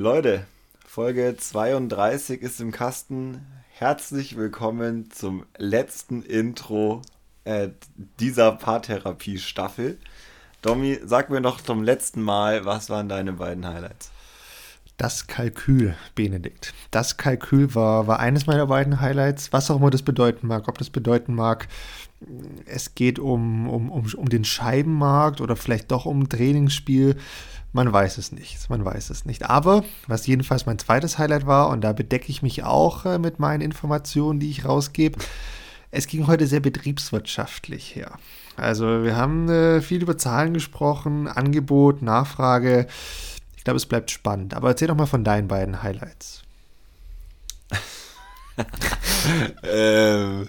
Leute, Folge 32 ist im Kasten. Herzlich willkommen zum letzten Intro äh, dieser Paartherapie-Staffel. Domi, sag mir doch zum letzten Mal, was waren deine beiden Highlights? Das Kalkül, Benedikt. Das Kalkül war, war eines meiner beiden Highlights, was auch immer das bedeuten mag. Ob das bedeuten mag, es geht um, um, um, um den Scheibenmarkt oder vielleicht doch um Trainingsspiel. Man weiß es nicht. Man weiß es nicht. Aber was jedenfalls mein zweites Highlight war, und da bedecke ich mich auch äh, mit meinen Informationen, die ich rausgebe, es ging heute sehr betriebswirtschaftlich her. Also wir haben äh, viel über Zahlen gesprochen, Angebot, Nachfrage. Ich glaube, es bleibt spannend. Aber erzähl doch mal von deinen beiden Highlights. ähm,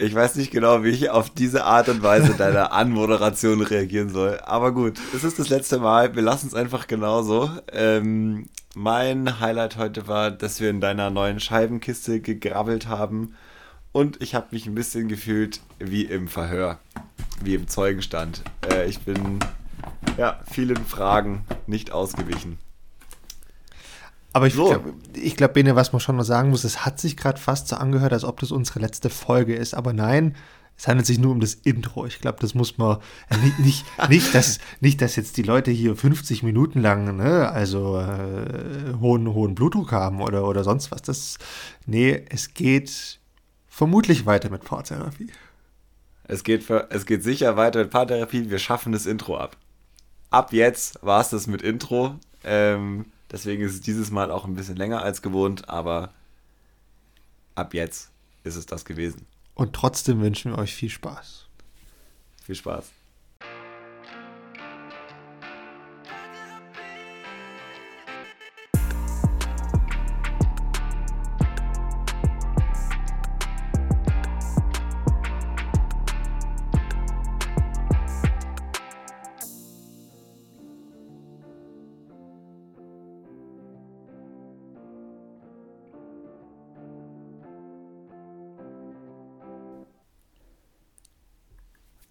ich weiß nicht genau, wie ich auf diese Art und Weise deiner Anmoderation reagieren soll. Aber gut, es ist das letzte Mal. Wir lassen es einfach genauso. Ähm, mein Highlight heute war, dass wir in deiner neuen Scheibenkiste gegrabbelt haben. Und ich habe mich ein bisschen gefühlt wie im Verhör, wie im Zeugenstand. Äh, ich bin ja, vielen Fragen nicht ausgewichen. Aber ich so. glaube, glaub, Bene, was man schon noch sagen muss, es hat sich gerade fast so angehört, als ob das unsere letzte Folge ist. Aber nein, es handelt sich nur um das Intro. Ich glaube, das muss man äh, nicht, nicht, nicht, dass, nicht, dass jetzt die Leute hier 50 Minuten lang, ne, also äh, hohen, hohen Blutdruck haben oder, oder sonst was. Das, nee, es geht vermutlich weiter mit Paartherapie. Es geht, es geht sicher weiter mit Paartherapie. Wir schaffen das Intro ab ab jetzt war es das mit Intro. Ähm, deswegen ist es dieses Mal auch ein bisschen länger als gewohnt, aber ab jetzt ist es das gewesen. Und trotzdem wünschen wir euch viel Spaß. Viel Spaß.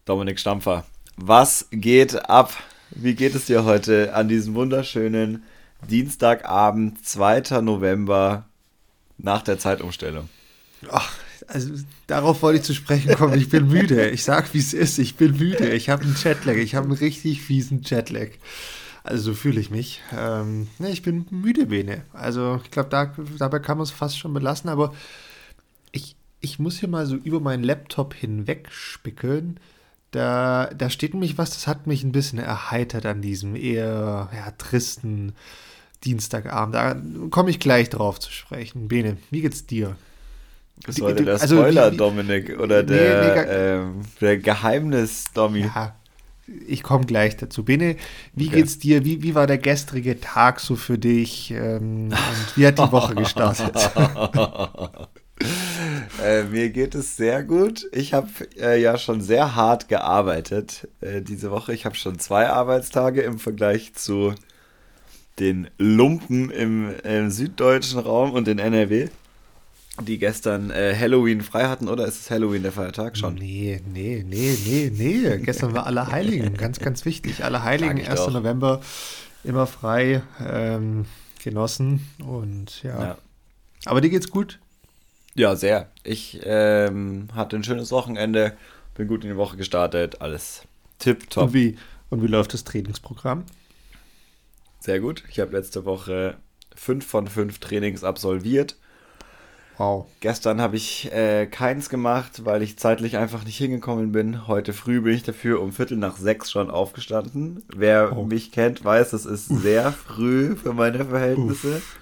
Dominik Stampfer. Was geht ab? Wie geht es dir heute an diesem wunderschönen Dienstagabend, 2. November, nach der Zeitumstellung? Ach, also darauf wollte ich zu sprechen kommen. Ich bin müde. Ich sag, wie es ist. Ich bin müde. Ich habe einen Jetlag. Ich habe einen richtig fiesen Jetlag. Also so fühle ich mich. Ähm, ne, ich bin müde, Bene. Also ich glaube, da, dabei kann man es fast schon belassen. Aber ich, ich muss hier mal so über meinen Laptop hinweg spickeln da, da steht nämlich was, das hat mich ein bisschen erheitert an diesem eher ja, tristen Dienstagabend. Da komme ich gleich drauf zu sprechen. Bene, wie geht's dir? Das war der also, Spoiler, wie, Dominik, oder nee, der, nee, ähm, der Geheimnis, Domi. Ja, ich komme gleich dazu. Bene, wie okay. geht's dir? Wie, wie war der gestrige Tag so für dich? Ähm, und wie hat die Woche gestartet? äh, mir geht es sehr gut. Ich habe äh, ja schon sehr hart gearbeitet äh, diese Woche. Ich habe schon zwei Arbeitstage im Vergleich zu den Lumpen im, im süddeutschen Raum und in NRW, die gestern äh, Halloween frei hatten. Oder ist es Halloween der Feiertag schon? Nee, nee, nee, nee, nee. gestern war Allerheiligen. Ganz, ganz wichtig. Allerheiligen, 1. Doch. November, immer frei ähm, genossen. Und ja. ja. Aber dir geht's gut? Ja, sehr. Ich ähm, hatte ein schönes Wochenende, bin gut in die Woche gestartet, alles tipptopp. Und wie, und wie läuft das Trainingsprogramm? Sehr gut. Ich habe letzte Woche fünf von fünf Trainings absolviert. Wow. Gestern habe ich äh, keins gemacht, weil ich zeitlich einfach nicht hingekommen bin. Heute früh bin ich dafür um Viertel nach sechs schon aufgestanden. Wer oh. mich kennt, weiß, das ist Uff. sehr früh für meine Verhältnisse. Uff.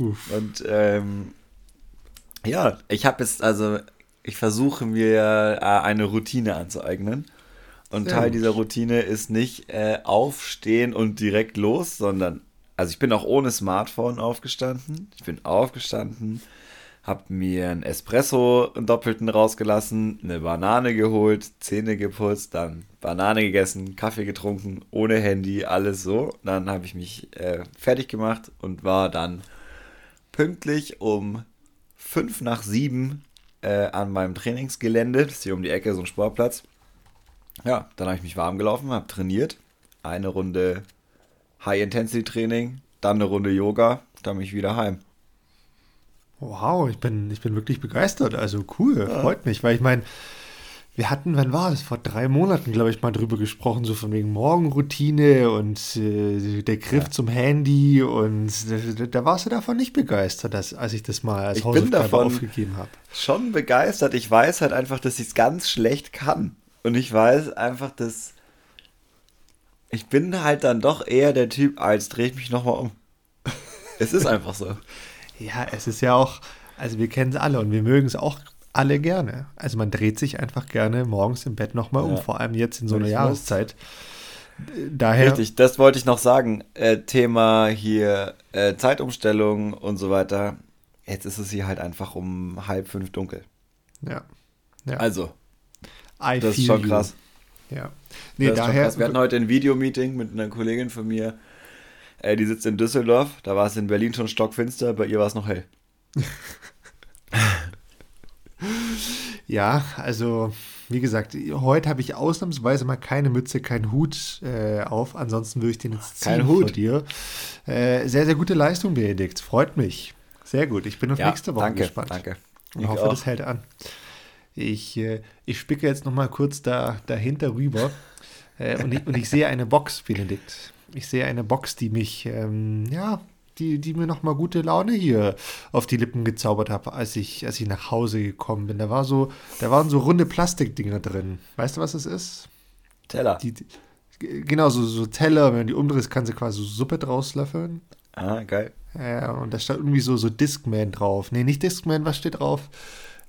Uff. Und ähm, ja, ich habe jetzt, also ich versuche mir äh, eine Routine anzueignen. Und Sehr Teil gut. dieser Routine ist nicht äh, aufstehen und direkt los, sondern, also ich bin auch ohne Smartphone aufgestanden. Ich bin aufgestanden, habe mir einen Espresso einen doppelten rausgelassen, eine Banane geholt, Zähne geputzt, dann Banane gegessen, Kaffee getrunken, ohne Handy, alles so. Dann habe ich mich äh, fertig gemacht und war dann pünktlich um fünf nach sieben äh, an meinem Trainingsgelände. Das ist hier um die Ecke, so ein Sportplatz. Ja, dann habe ich mich warm gelaufen, habe trainiert. Eine Runde High-Intensity-Training dann eine Runde Yoga, dann mich wieder heim. Wow, ich bin, ich bin wirklich begeistert. Also cool, ja. freut mich, weil ich meine, wir hatten, wann war das? Vor drei Monaten, glaube ich, mal drüber gesprochen, so von wegen Morgenroutine und äh, der Griff ja. zum Handy und da, da, warst du davon nicht begeistert, dass, als ich das mal als ich Hausaufgabe bin davon aufgegeben habe. Schon begeistert. Ich weiß halt einfach, dass ich es ganz schlecht kann. Und ich weiß einfach, dass ich bin halt dann doch eher der Typ, als drehe ich mich nochmal um. es ist einfach so. Ja, es ist ja auch, also wir kennen es alle und wir mögen es auch alle gerne. Also man dreht sich einfach gerne morgens im Bett nochmal um, ja. vor allem jetzt in so einer Jahreszeit. Daher Richtig, das wollte ich noch sagen. Äh, Thema hier äh, Zeitumstellung und so weiter. Jetzt ist es hier halt einfach um halb fünf dunkel. Ja. ja. Also, I das ist schon krass. You. Ja. Nee, daher. Wir hatten heute ein Videomeeting mit einer Kollegin von mir. Äh, die sitzt in Düsseldorf. Da war es in Berlin schon stockfinster. Bei ihr war es noch hell. Ja, also wie gesagt, heute habe ich ausnahmsweise mal keine Mütze, keinen Hut äh, auf. Ansonsten würde ich den jetzt ziehen Kein Hut. dir. Äh, sehr, sehr gute Leistung, Benedikt. Freut mich. Sehr gut. Ich bin auf ja, nächste Woche danke, gespannt. Danke. Und ich hoffe, auch. das hält an. Ich, äh, ich spicke jetzt noch mal kurz da, dahinter rüber. Äh, und, ich, und ich sehe eine Box, Benedikt. Ich sehe eine Box, die mich, ähm, ja, die, die mir nochmal gute Laune hier auf die Lippen gezaubert habe, als ich, als ich nach Hause gekommen bin. Da war so, da waren so runde Plastikdinger drin. Weißt du, was das ist? Teller. Die, die, genau, so, so Teller, wenn man die umdrehst, kannst du quasi so Suppe draus löffeln. Ah, geil. Ja, und da stand irgendwie so, so Discman drauf. Nee, nicht Discman, was steht drauf?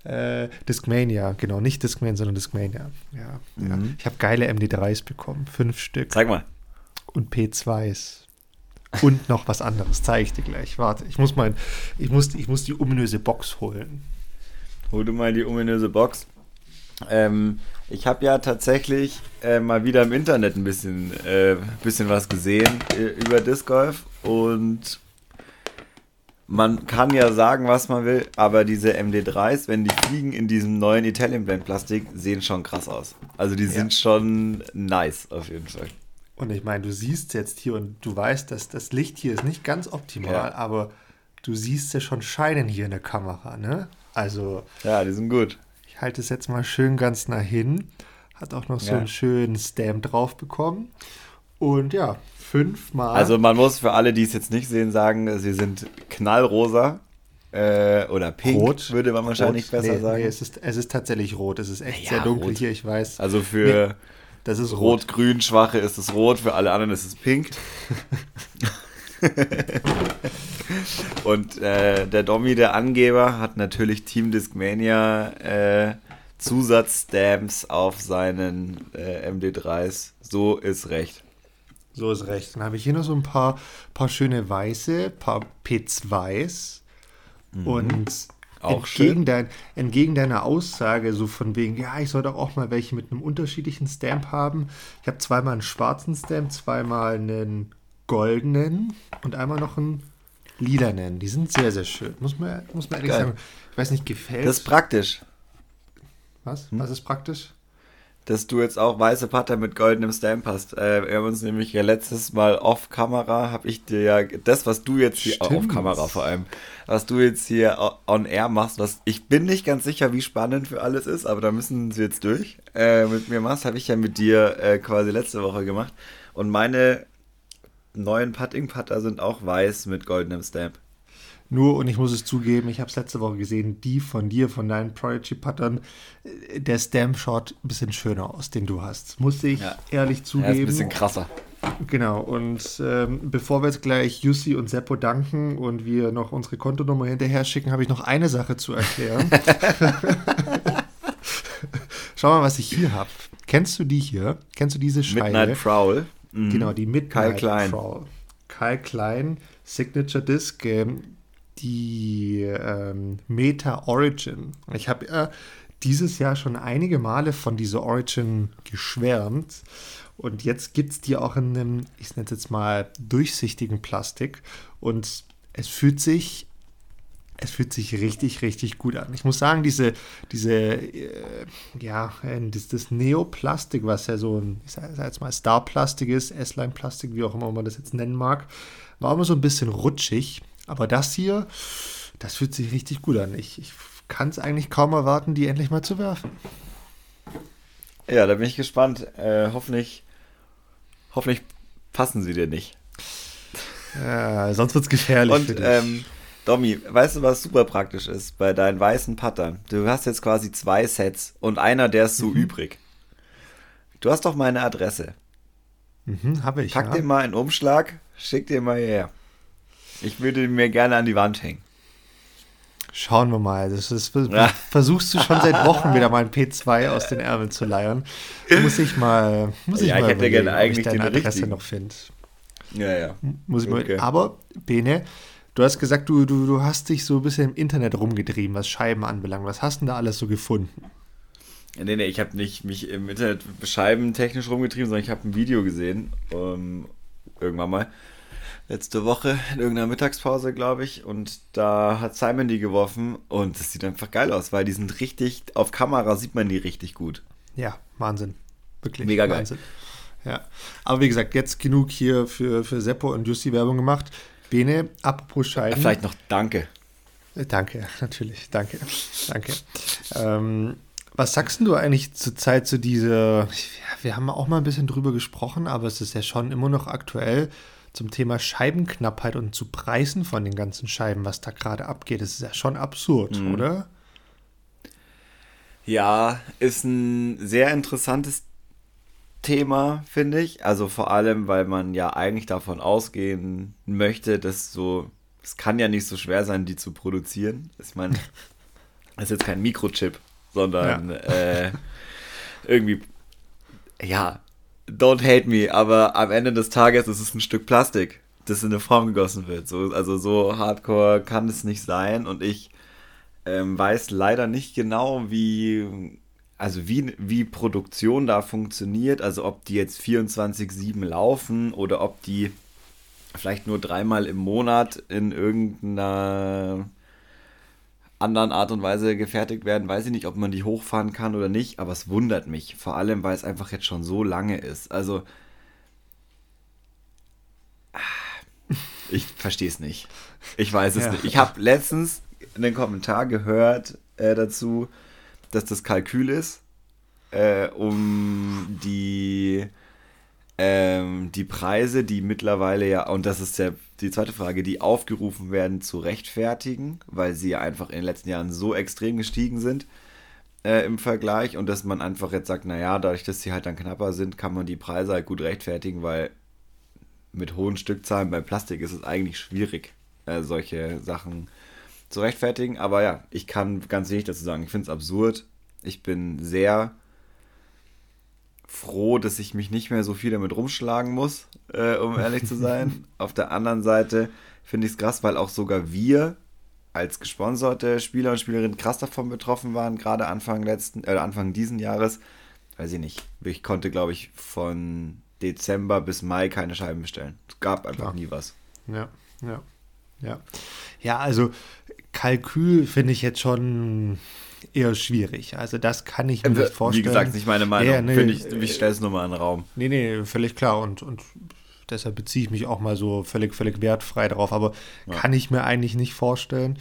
Äh, Discmania, genau, nicht Discman, sondern Discmania. Ja, mhm. ja. Ich habe geile MD3s bekommen, fünf Stück. Zeig mal. Und P2s. Und noch was anderes, zeige ich dir gleich. Warte, ich muss, mein, ich, muss, ich muss die ominöse Box holen. Hol du mal die ominöse Box. Ähm, ich habe ja tatsächlich äh, mal wieder im Internet ein bisschen, äh, bisschen was gesehen äh, über Disc Golf und man kann ja sagen, was man will, aber diese MD3s, wenn die fliegen in diesem neuen Italian Blend Plastik, sehen schon krass aus. Also die sind ja. schon nice auf jeden Fall. Und ich meine, du siehst jetzt hier und du weißt, dass das Licht hier ist nicht ganz optimal, ja. aber du siehst ja schon scheinen hier in der Kamera, ne? Also. Ja, die sind gut. Ich halte es jetzt mal schön ganz nah hin. Hat auch noch so ja. einen schönen Stamp drauf bekommen. Und ja, fünfmal. Also man muss für alle, die es jetzt nicht sehen, sagen, sie sind knallrosa. Äh, oder pink, rot, würde man wahrscheinlich rot. besser nee, sagen. Nee, es ist, es ist tatsächlich rot. Es ist echt ja, sehr dunkel rot. hier, ich weiß. Also für. Nee das ist rot. Rot-Grün, Schwache ist es rot, für alle anderen ist es pink. Und äh, der Domi, der Angeber, hat natürlich Team Discmania äh, Zusatzstamps auf seinen äh, MD3s. So ist recht. So ist recht. Dann habe ich hier noch so ein paar, paar schöne weiße, paar P2s. Mhm. Und auch entgegen, dein, entgegen deiner Aussage, so von wegen, ja, ich soll doch auch mal welche mit einem unterschiedlichen Stamp haben. Ich habe zweimal einen schwarzen Stamp, zweimal einen goldenen und einmal noch einen lilanen. Die sind sehr, sehr schön. Muss man, muss man ehrlich Geil. sagen. Ich weiß nicht, gefällt. Das ist praktisch. Was? Hm? Was ist praktisch? Dass du jetzt auch weiße Putter mit goldenem Stamp hast. Äh, wir haben uns nämlich ja letztes Mal off-Kamera, habe ich dir ja das, was du jetzt hier, off-Kamera vor allem, was du jetzt hier on air machst, was ich bin nicht ganz sicher, wie spannend für alles ist, aber da müssen sie jetzt durch. Äh, mit mir machst, habe ich ja mit dir äh, quasi letzte Woche gemacht. Und meine neuen Putting-Putter sind auch weiß mit goldenem Stamp. Nur, und ich muss es zugeben, ich habe es letzte Woche gesehen, die von dir, von deinen Prodigy-Pattern, äh, der Stamp schaut ein bisschen schöner aus, den du hast. Muss ich ja. ehrlich zugeben. Ja, ist ein bisschen krasser. Genau, und ähm, bevor wir jetzt gleich Jussi und Seppo danken und wir noch unsere Kontonummer hinterher schicken, habe ich noch eine Sache zu erklären. Schau mal, was ich hier habe. Kennst du die hier? Kennst du diese Scheibe? Midnight Prowl. Mhm. Genau, die Midnight Kyle Klein. Prowl. Kyle Klein, Signature Disc. Ähm, die ähm, Meta Origin. Ich habe ja dieses Jahr schon einige Male von dieser Origin geschwärmt. Und jetzt gibt es die auch in einem, ich nenne es jetzt mal, durchsichtigen Plastik. Und es fühlt sich, es fühlt sich richtig, richtig gut an. Ich muss sagen, diese, diese, äh, ja, das, das Neoplastik, was ja so ein, ich sag jetzt mal Star-Plastik ist, S-Line-Plastik, wie auch immer man das jetzt nennen mag, war immer so ein bisschen rutschig. Aber das hier, das fühlt sich richtig gut an. Ich, ich kann es eigentlich kaum erwarten, die endlich mal zu werfen. Ja, da bin ich gespannt. Äh, hoffentlich, hoffentlich passen sie dir nicht. Ja, sonst wird es gefährlich. Und ähm, Domi, weißt du, was super praktisch ist bei deinen weißen Puttern? Du hast jetzt quasi zwei Sets und einer, der ist so mhm. übrig. Du hast doch meine Adresse. Mhm, habe ich. Pack ja. den mal in Umschlag, schick den mal her. Ich würde den mir gerne an die Wand hängen. Schauen wir mal. Das ist, versuchst du schon seit Wochen wieder mal ein P2 aus den Ärmeln zu leiern. Muss ich mal, muss ich ja, mal ich hätte gerne eigentlich deine Adresse noch finde. Ja, ja. Muss ich okay. mal. Aber Bene, Du hast gesagt, du, du, du hast dich so ein bisschen im Internet rumgetrieben, was Scheiben anbelangt. Was hast du denn da alles so gefunden? Nee, nee, ich habe nicht mich im Internet Scheiben technisch rumgetrieben, sondern ich habe ein Video gesehen, um, ähm, irgendwann mal, letzte Woche in irgendeiner Mittagspause, glaube ich, und da hat Simon die geworfen und das sieht einfach geil aus, weil die sind richtig, auf Kamera sieht man die richtig gut. Ja, Wahnsinn. Wirklich. Mega geil. Wahnsinn. Ja, aber wie gesagt, jetzt genug hier für, für Seppo und Jussi Werbung gemacht. Bene, apropos Scheiben. Vielleicht noch Danke. Äh, danke, natürlich. Danke. Danke. Ähm, was sagst du eigentlich zurzeit zu dieser, ja, wir haben auch mal ein bisschen drüber gesprochen, aber es ist ja schon immer noch aktuell zum Thema Scheibenknappheit und zu Preisen von den ganzen Scheiben, was da gerade abgeht. Das ist ja schon absurd, mhm. oder? Ja, ist ein sehr interessantes Thema, finde ich. Also vor allem, weil man ja eigentlich davon ausgehen möchte, dass so, es kann ja nicht so schwer sein, die zu produzieren. Ich meine, das ist jetzt kein Mikrochip, sondern ja. äh, irgendwie, ja, don't hate me, aber am Ende des Tages ist es ein Stück Plastik, das in eine Form gegossen wird. So, also so hardcore kann es nicht sein und ich ähm, weiß leider nicht genau, wie also wie, wie Produktion da funktioniert, also ob die jetzt 24-7 laufen oder ob die vielleicht nur dreimal im Monat in irgendeiner anderen Art und Weise gefertigt werden. Weiß ich nicht, ob man die hochfahren kann oder nicht, aber es wundert mich. Vor allem, weil es einfach jetzt schon so lange ist. Also, ich verstehe es nicht. Ich weiß es ja. nicht. Ich habe letztens einen Kommentar gehört äh, dazu, dass das Kalkül ist, äh, um die, ähm, die Preise, die mittlerweile ja, und das ist ja die zweite Frage, die aufgerufen werden, zu rechtfertigen, weil sie ja einfach in den letzten Jahren so extrem gestiegen sind äh, im Vergleich und dass man einfach jetzt sagt, naja, dadurch, dass sie halt dann knapper sind, kann man die Preise halt gut rechtfertigen, weil mit hohen Stückzahlen bei Plastik ist es eigentlich schwierig, äh, solche Sachen zu rechtfertigen. Aber ja, ich kann ganz wenig dazu sagen. Ich finde es absurd. Ich bin sehr froh, dass ich mich nicht mehr so viel damit rumschlagen muss, äh, um ehrlich zu sein. Auf der anderen Seite finde ich es krass, weil auch sogar wir als gesponserte Spieler und Spielerinnen krass davon betroffen waren, gerade Anfang letzten, äh, Anfang diesen Jahres. Weiß ich nicht. Ich konnte, glaube ich, von Dezember bis Mai keine Scheiben bestellen. Es gab einfach Klar. nie was. Ja, ja, ja. Ja, also Kalkül finde ich jetzt schon eher schwierig. Also das kann ich mir äh, nicht vorstellen. Wie gesagt, nicht meine Meinung. Ja, nee, ich, ich stelle es nur mal in den Raum. Nee, nee, völlig klar. Und, und deshalb beziehe ich mich auch mal so völlig, völlig wertfrei drauf. Aber ja. kann ich mir eigentlich nicht vorstellen.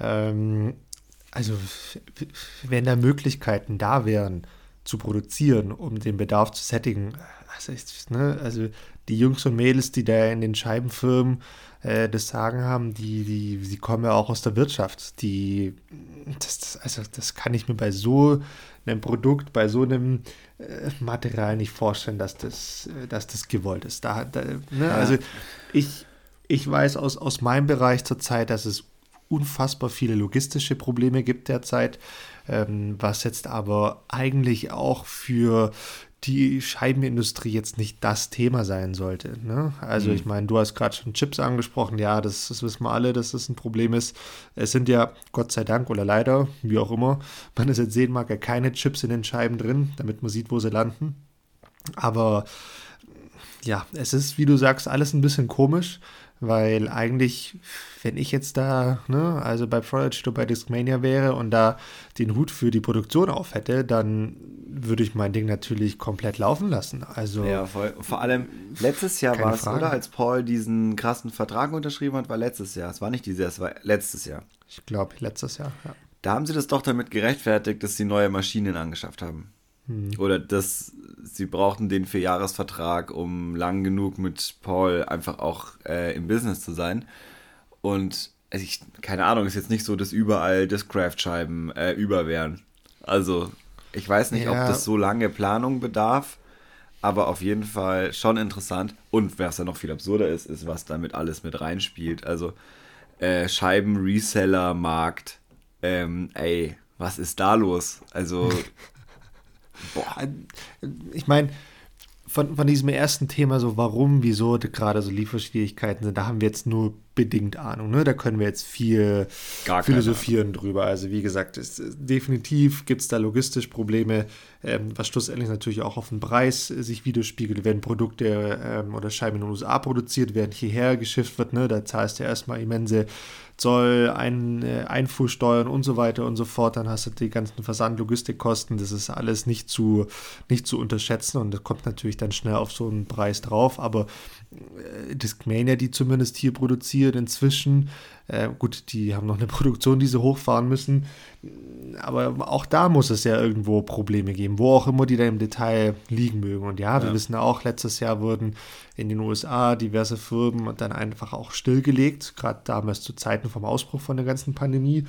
Ähm, also wenn da Möglichkeiten da wären, zu produzieren, um den Bedarf zu sättigen, also, ne, also die Jungs und Mädels, die da in den Scheibenfirmen äh, das Sagen haben, die, die, die kommen ja auch aus der Wirtschaft. Die, das, das, also das kann ich mir bei so einem Produkt, bei so einem äh, Material nicht vorstellen, dass das, äh, dass das gewollt ist. Da, da ne? Also ich, ich weiß aus, aus meinem Bereich zurzeit, dass es unfassbar viele logistische Probleme gibt derzeit, ähm, was jetzt aber eigentlich auch für die Scheibenindustrie jetzt nicht das Thema sein sollte. Ne? Also mhm. ich meine, du hast gerade schon Chips angesprochen, ja, das, das, wissen wir alle, dass das ein Problem ist. Es sind ja, Gott sei Dank oder leider, wie auch immer, man es jetzt sehen mag, ja keine Chips in den Scheiben drin, damit man sieht, wo sie landen. Aber ja, es ist, wie du sagst, alles ein bisschen komisch. Weil eigentlich, wenn ich jetzt da, ne, also bei Prodigy oder bei Discmania wäre und da den Hut für die Produktion auf hätte, dann würde ich mein Ding natürlich komplett laufen lassen. Also ja, voll. vor allem letztes Jahr war es, oder? Als Paul diesen krassen Vertrag unterschrieben hat, war letztes Jahr. Es war nicht dieses Jahr, es war letztes Jahr. Ich glaube, letztes Jahr, ja. Da haben sie das doch damit gerechtfertigt, dass sie neue Maschinen angeschafft haben. Hm. Oder dass sie brauchten den Vierjahresvertrag, um lang genug mit Paul einfach auch äh, im Business zu sein. Und also ich, keine Ahnung, ist jetzt nicht so, dass überall Discraft-Scheiben äh, über wären. Also, ich weiß nicht, ja. ob das so lange Planung bedarf, aber auf jeden Fall schon interessant. Und was ja noch viel absurder ist, ist, was damit alles mit reinspielt. Also, äh, Scheiben-Reseller-Markt. Ähm, ey, was ist da los? Also, boah. Ich meine, von, von diesem ersten Thema, so warum, wieso gerade so Lieferschwierigkeiten sind, da haben wir jetzt nur bedingt Ahnung. Ne? Da können wir jetzt viel philosophieren drüber. Also wie gesagt, es, definitiv gibt es da logistisch Probleme, ähm, was schlussendlich natürlich auch auf den Preis sich widerspiegelt. Wenn Produkte ähm, oder Scheiben in den USA produziert werden, hierher geschifft wird, ne? da zahlst du erstmal immense Zoll, ein, äh, Einfuhrsteuern und so weiter und so fort. Dann hast du die ganzen Versand-Logistikkosten. Das ist alles nicht zu, nicht zu unterschätzen und das kommt natürlich dann schnell auf so einen Preis drauf. Aber äh, Discmania, die zumindest hier produziert inzwischen, äh, gut, die haben noch eine Produktion, die sie hochfahren müssen. Aber auch da muss es ja irgendwo Probleme geben, wo auch immer die da im Detail liegen mögen. Und ja, wir ja. wissen auch, letztes Jahr wurden in den USA diverse Firmen dann einfach auch stillgelegt, gerade damals zu Zeiten vom Ausbruch von der ganzen Pandemie.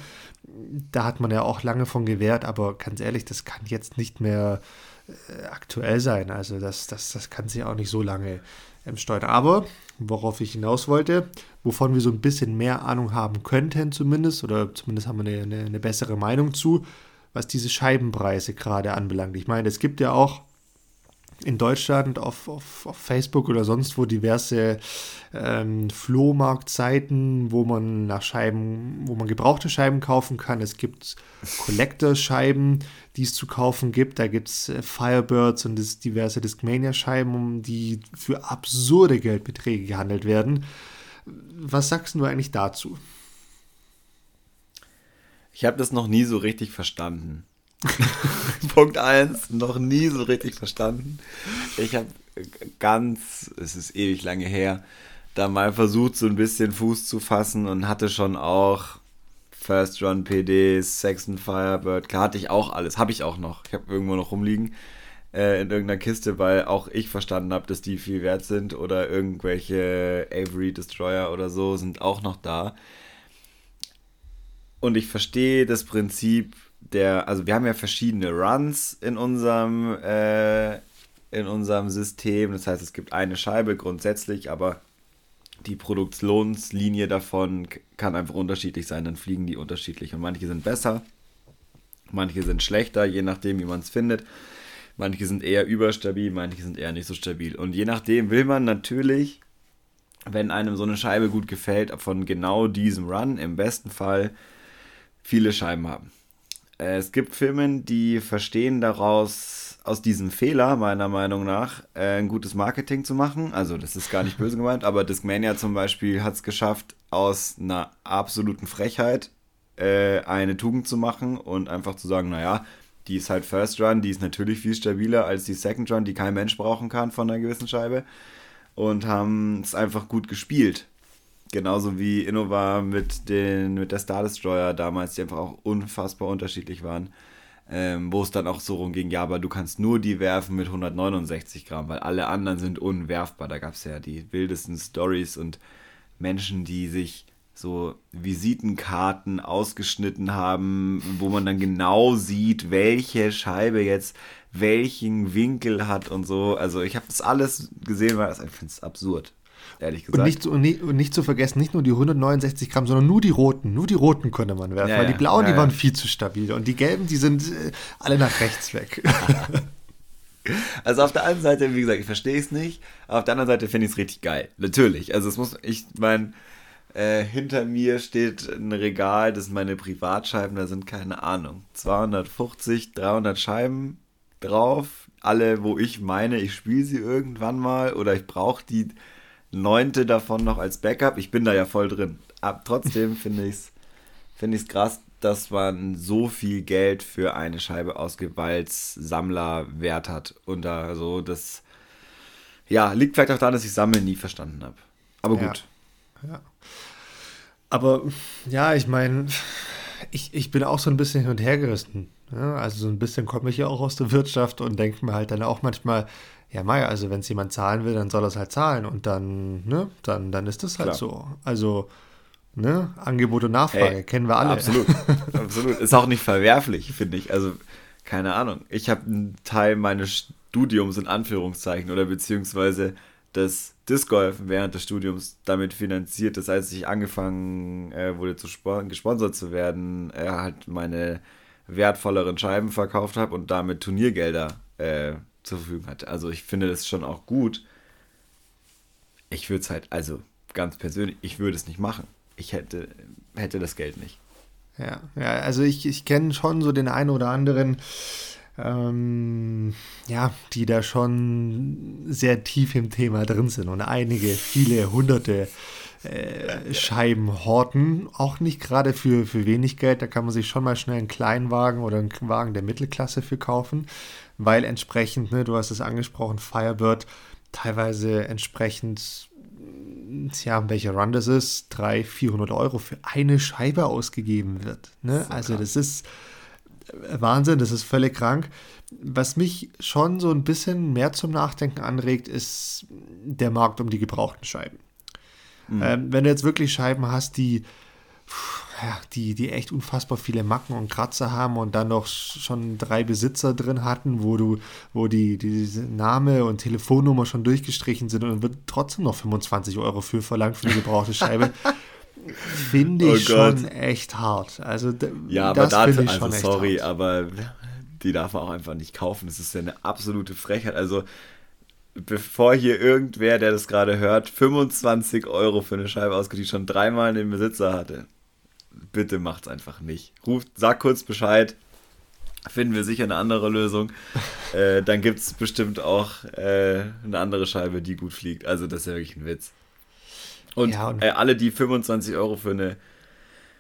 Da hat man ja auch lange von gewährt, aber ganz ehrlich, das kann jetzt nicht mehr äh, aktuell sein. Also das, das, das kann sich auch nicht so lange ähm, steuern. Aber worauf ich hinaus wollte, wovon wir so ein bisschen mehr Ahnung haben könnten zumindest, oder zumindest haben wir eine, eine, eine bessere Meinung zu, was diese Scheibenpreise gerade anbelangt. Ich meine, es gibt ja auch in Deutschland auf, auf, auf Facebook oder sonst wo diverse ähm, Flohmarktseiten, wo man nach Scheiben, wo man gebrauchte Scheiben kaufen kann. Es gibt Collector-Scheiben, die es zu kaufen gibt. Da gibt es äh, Firebirds und das, diverse Discmania-Scheiben, die für absurde Geldbeträge gehandelt werden. Was sagst du eigentlich dazu? Ich habe das noch nie so richtig verstanden. Punkt 1, noch nie so richtig verstanden. Ich habe ganz, es ist ewig lange her, da mal versucht, so ein bisschen Fuß zu fassen und hatte schon auch First Run PDs, Saxon Firebird, klar hatte ich auch alles, habe ich auch noch. Ich habe irgendwo noch rumliegen äh, in irgendeiner Kiste, weil auch ich verstanden habe, dass die viel wert sind oder irgendwelche Avery Destroyer oder so sind auch noch da. Und ich verstehe das Prinzip der, also wir haben ja verschiedene Runs in unserem, äh, in unserem System. Das heißt, es gibt eine Scheibe grundsätzlich, aber die Produktionslinie davon kann einfach unterschiedlich sein. Dann fliegen die unterschiedlich und manche sind besser, manche sind schlechter, je nachdem, wie man es findet. Manche sind eher überstabil, manche sind eher nicht so stabil. Und je nachdem will man natürlich, wenn einem so eine Scheibe gut gefällt, von genau diesem Run im besten Fall viele Scheiben haben. Äh, es gibt Firmen, die verstehen daraus, aus diesem Fehler, meiner Meinung nach, äh, ein gutes Marketing zu machen. Also, das ist gar nicht böse gemeint, aber Discmania zum Beispiel hat es geschafft, aus einer absoluten Frechheit äh, eine Tugend zu machen und einfach zu sagen, naja, die ist halt First Run, die ist natürlich viel stabiler als die Second Run, die kein Mensch brauchen kann von einer gewissen Scheibe. Und haben es einfach gut gespielt. Genauso wie Innova mit, den, mit der Star Destroyer damals, die einfach auch unfassbar unterschiedlich waren. Ähm, wo es dann auch so rumging, ja, aber du kannst nur die werfen mit 169 Gramm, weil alle anderen sind unwerfbar. Da gab es ja die wildesten Stories und Menschen, die sich so Visitenkarten ausgeschnitten haben, wo man dann genau sieht, welche Scheibe jetzt welchen Winkel hat und so. Also ich habe das alles gesehen, weil ich finde es absurd ehrlich gesagt. Und nicht, und, nicht, und nicht zu vergessen, nicht nur die 169 Gramm, sondern nur die roten. Nur die roten konnte man werfen, ja, weil die blauen, ja, die waren viel zu stabil. Und die gelben, die sind äh, alle nach rechts weg. Also auf der einen Seite, wie gesagt, ich verstehe es nicht, aber auf der anderen Seite finde ich es richtig geil. Natürlich. Also es muss, ich meine, äh, hinter mir steht ein Regal, das sind meine Privatscheiben, da sind keine Ahnung, 250, 300 Scheiben drauf. Alle, wo ich meine, ich spiele sie irgendwann mal oder ich brauche die neunte davon noch als Backup. Ich bin da ja voll drin. Aber trotzdem finde ich es find krass, dass man so viel Geld für eine Scheibe ausgibt, weil es Sammlerwert hat. Und da so das, ja, liegt vielleicht auch daran, dass ich Sammeln nie verstanden habe. Aber gut. Ja. ja. Aber ja, ich meine, ich, ich bin auch so ein bisschen hin und her gerissen. Ja, also so ein bisschen komme ich ja auch aus der Wirtschaft und denke mir halt dann auch manchmal, ja, Maya, also wenn es jemand zahlen will, dann soll er es halt zahlen und dann, ne, dann, dann ist das halt Klar. so. Also Ne? Angebot und Nachfrage, hey, kennen wir alle. Absolut, absolut. Ist auch nicht verwerflich, finde ich. Also, keine Ahnung. Ich habe einen Teil meines Studiums in Anführungszeichen oder beziehungsweise das Disc Golf während des Studiums damit finanziert, dass als ich angefangen äh, wurde zu gesponsert zu werden, äh, halt meine wertvolleren Scheiben verkauft habe und damit Turniergelder äh, zur Verfügung hatte. Also ich finde das schon auch gut. Ich würde es halt, also ganz persönlich, ich würde es nicht machen ich hätte, hätte das Geld nicht. Ja, ja also ich, ich kenne schon so den einen oder anderen, ähm, ja, die da schon sehr tief im Thema drin sind und einige, viele hunderte äh, Scheiben horten. Auch nicht gerade für, für wenig Geld. Da kann man sich schon mal schnell einen kleinen Wagen oder einen Wagen der Mittelklasse für kaufen, weil entsprechend, ne, du hast es angesprochen, Firebird teilweise entsprechend ja, welcher Run das ist, 300, 400 Euro für eine Scheibe ausgegeben wird. Ne? also das ist äh, Wahnsinn, das ist völlig krank. Was mich schon so ein bisschen mehr zum Nachdenken anregt, ist der Markt um die gebrauchten Scheiben. Mhm. Ähm, wenn du jetzt wirklich Scheiben hast, die die, die echt unfassbar viele Macken und Kratzer haben und dann noch schon drei Besitzer drin hatten, wo du, wo die, die Name und Telefonnummer schon durchgestrichen sind und dann wird trotzdem noch 25 Euro für verlangt für eine gebrauchte Scheibe. Finde ich oh schon echt hart. Also ja, aber da, also sorry, hart. aber die darf man auch einfach nicht kaufen. Das ist ja eine absolute Frechheit. Also bevor hier irgendwer, der das gerade hört, 25 Euro für eine Scheibe ausgibt, die schon dreimal den Besitzer hatte bitte macht's einfach nicht. Ruft, sag kurz Bescheid. Finden wir sicher eine andere Lösung. äh, dann gibt es bestimmt auch äh, eine andere Scheibe, die gut fliegt. Also, das ist ja wirklich ein Witz. Und, ja, und äh, alle, die 25 Euro für eine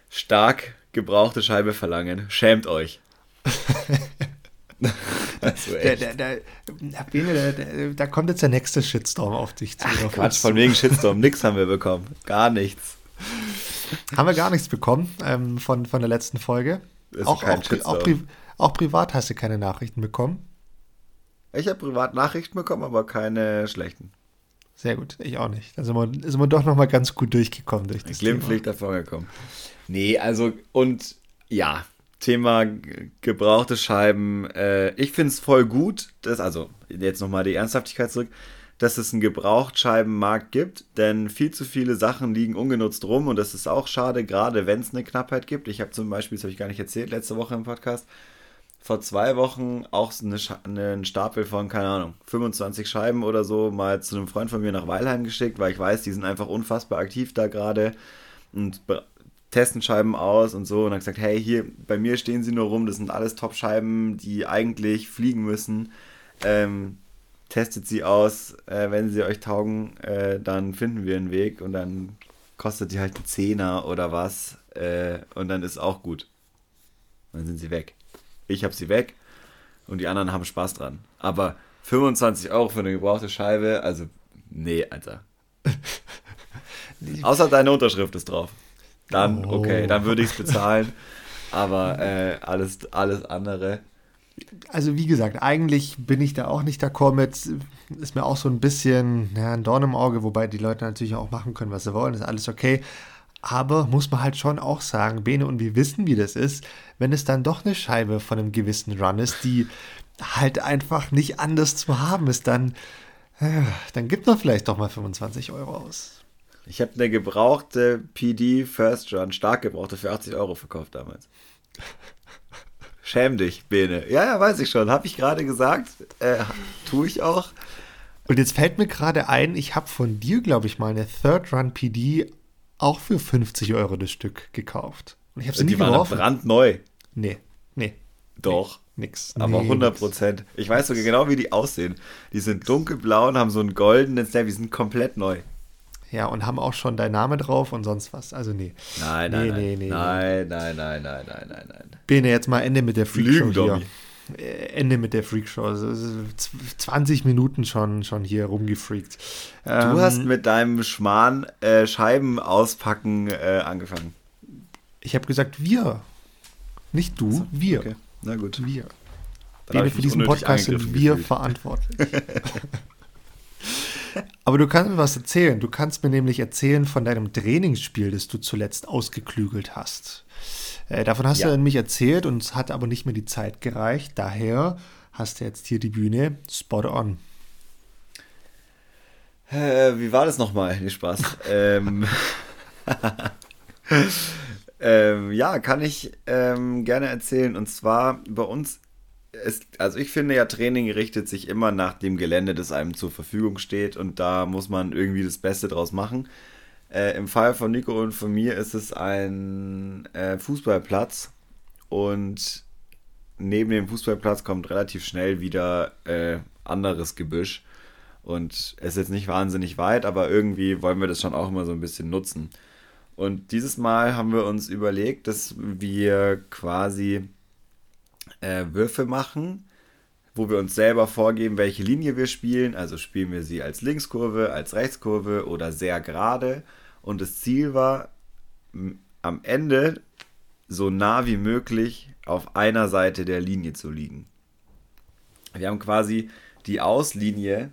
stark gebrauchte Scheibe verlangen, schämt euch. also da, da, da, da, kommt jetzt der nächste Shitstorm auf dich zu. Ach, Quatsch, von wegen Shitstorm. Nix haben wir bekommen. Gar nichts. Haben wir gar nichts bekommen ähm, von, von der letzten Folge. Auch, auch, auch, pri auch, privat hast du keine Nachrichten bekommen. Ich habe privat Nachrichten bekommen, aber keine schlechten. Sehr gut, ich auch nicht. Da sind wir, sind wir doch noch mal ganz gut durchgekommen durch das Glimpflich davon gekommen. Nee, also und ja, Thema gebrauchte Scheiben. Äh, ich finde es voll gut, dass, also jetzt nochmal die Ernsthaftigkeit zurück dass es einen Gebrauchtscheibenmarkt gibt, denn viel zu viele Sachen liegen ungenutzt rum und das ist auch schade, gerade wenn es eine Knappheit gibt. Ich habe zum Beispiel, das habe ich gar nicht erzählt, letzte Woche im Podcast, vor zwei Wochen auch eine, einen Stapel von, keine Ahnung, 25 Scheiben oder so mal zu einem Freund von mir nach Weilheim geschickt, weil ich weiß, die sind einfach unfassbar aktiv da gerade und testen Scheiben aus und so und dann gesagt, hey, hier, bei mir stehen sie nur rum, das sind alles Top-Scheiben, die eigentlich fliegen müssen. Ähm, testet sie aus, äh, wenn sie euch taugen, äh, dann finden wir einen Weg und dann kostet die halt einen Zehner oder was äh, und dann ist auch gut. Dann sind sie weg. Ich habe sie weg und die anderen haben Spaß dran. Aber 25 Euro für eine gebrauchte Scheibe, also nee, Alter. Außer deine Unterschrift ist drauf. Dann, oh. okay, dann würde ich es bezahlen. Aber äh, alles, alles andere also wie gesagt, eigentlich bin ich da auch nicht d'accord mit. Ist mir auch so ein bisschen ja, ein Dorn im Auge, wobei die Leute natürlich auch machen können, was sie wollen, ist alles okay. Aber muss man halt schon auch sagen, Bene, und wir wissen, wie das ist, wenn es dann doch eine Scheibe von einem gewissen Run ist, die halt einfach nicht anders zu haben ist, dann, äh, dann gibt man vielleicht doch mal 25 Euro aus. Ich habe eine gebrauchte PD First Run, stark gebrauchte, für 80 Euro verkauft damals. Schäm dich, Bene. Ja, ja, weiß ich schon. Habe ich gerade gesagt. Äh, tue ich auch. Und jetzt fällt mir gerade ein, ich habe von dir, glaube ich, mal eine Third Run PD auch für 50 Euro das Stück gekauft. Und ich habe sie nie geworfen. brandneu. Nee, nee. Doch. Nee, nix. Aber nee, 100 Prozent. Ich weiß sogar genau, wie die aussehen. Die sind dunkelblau und haben so einen goldenen Snap. Die sind komplett neu. Ja, und haben auch schon dein Name drauf und sonst was. Also nee. Nein, nee, nein, nee, nein. nee, nein, nein, nein, nein, nein, nein, nein. Bene, jetzt mal Ende mit der Freakshow hier. Äh, Ende mit der Freakshow. Also, es ist z- 20 Minuten schon, schon hier rumgefreakt. Du Ähm, hast mit deinem Schmarrn äh, Scheiben auspacken äh, angefangen. Ich habe gesagt, wir. Nicht du, wir. Okay, na gut. Wir. Bene, für diesen Podcast sind wir gefühlt. verantwortlich. Aber du kannst mir was erzählen. Du kannst mir nämlich erzählen von deinem Trainingsspiel, das du zuletzt ausgeklügelt hast. Äh, davon hast Ja. du nämlich erzählt und es hat aber nicht mehr die Zeit gereicht. Daher hast du jetzt hier die Bühne spot on. Äh, wie war das nochmal? Nee, Spaß. ähm, ähm, ja, kann ich ähm, gerne erzählen. Und zwar bei uns ist, also ich finde ja, Training richtet sich immer nach dem Gelände, das einem zur Verfügung steht. Und da muss man irgendwie das Beste draus machen. Äh, Im Fall von Nico und von mir ist es ein äh, Fußballplatz. Und neben dem Fußballplatz kommt relativ schnell wieder äh, anderes Gebüsch. Und es ist jetzt nicht wahnsinnig weit, aber irgendwie wollen wir das schon auch immer so ein bisschen nutzen. Und dieses Mal haben wir uns überlegt, dass wir quasi äh, Würfe machen, wo wir uns selber vorgeben, welche Linie wir spielen. Also spielen wir sie als Linkskurve, als Rechtskurve oder sehr gerade. Und das Ziel war, am Ende so nah wie möglich auf einer Seite der Linie zu liegen. Wir haben quasi die Auslinie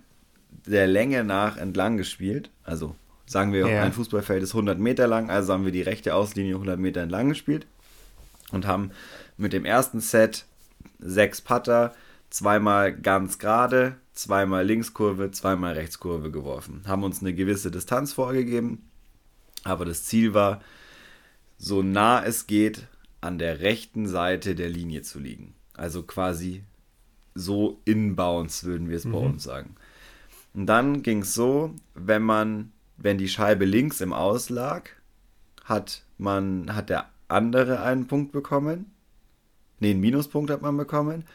der Länge nach entlang gespielt. Also sagen wir, Ja. ein Fußballfeld ist 100 Meter lang, also haben wir die rechte Auslinie 100 Meter entlang gespielt und haben mit dem ersten Set sechs Putter, zweimal ganz gerade, zweimal Linkskurve, zweimal Rechtskurve geworfen. Haben uns eine gewisse Distanz vorgegeben, aber das Ziel war, so nah es geht, an der rechten Seite der Linie zu liegen. Also quasi so inbounds, würden wir es bei uns sagen. Und dann ging es so, wenn man, wenn die Scheibe links im Aus lag, hat man, hat der andere einen Punkt bekommen. Ne, einen Minuspunkt hat man bekommen.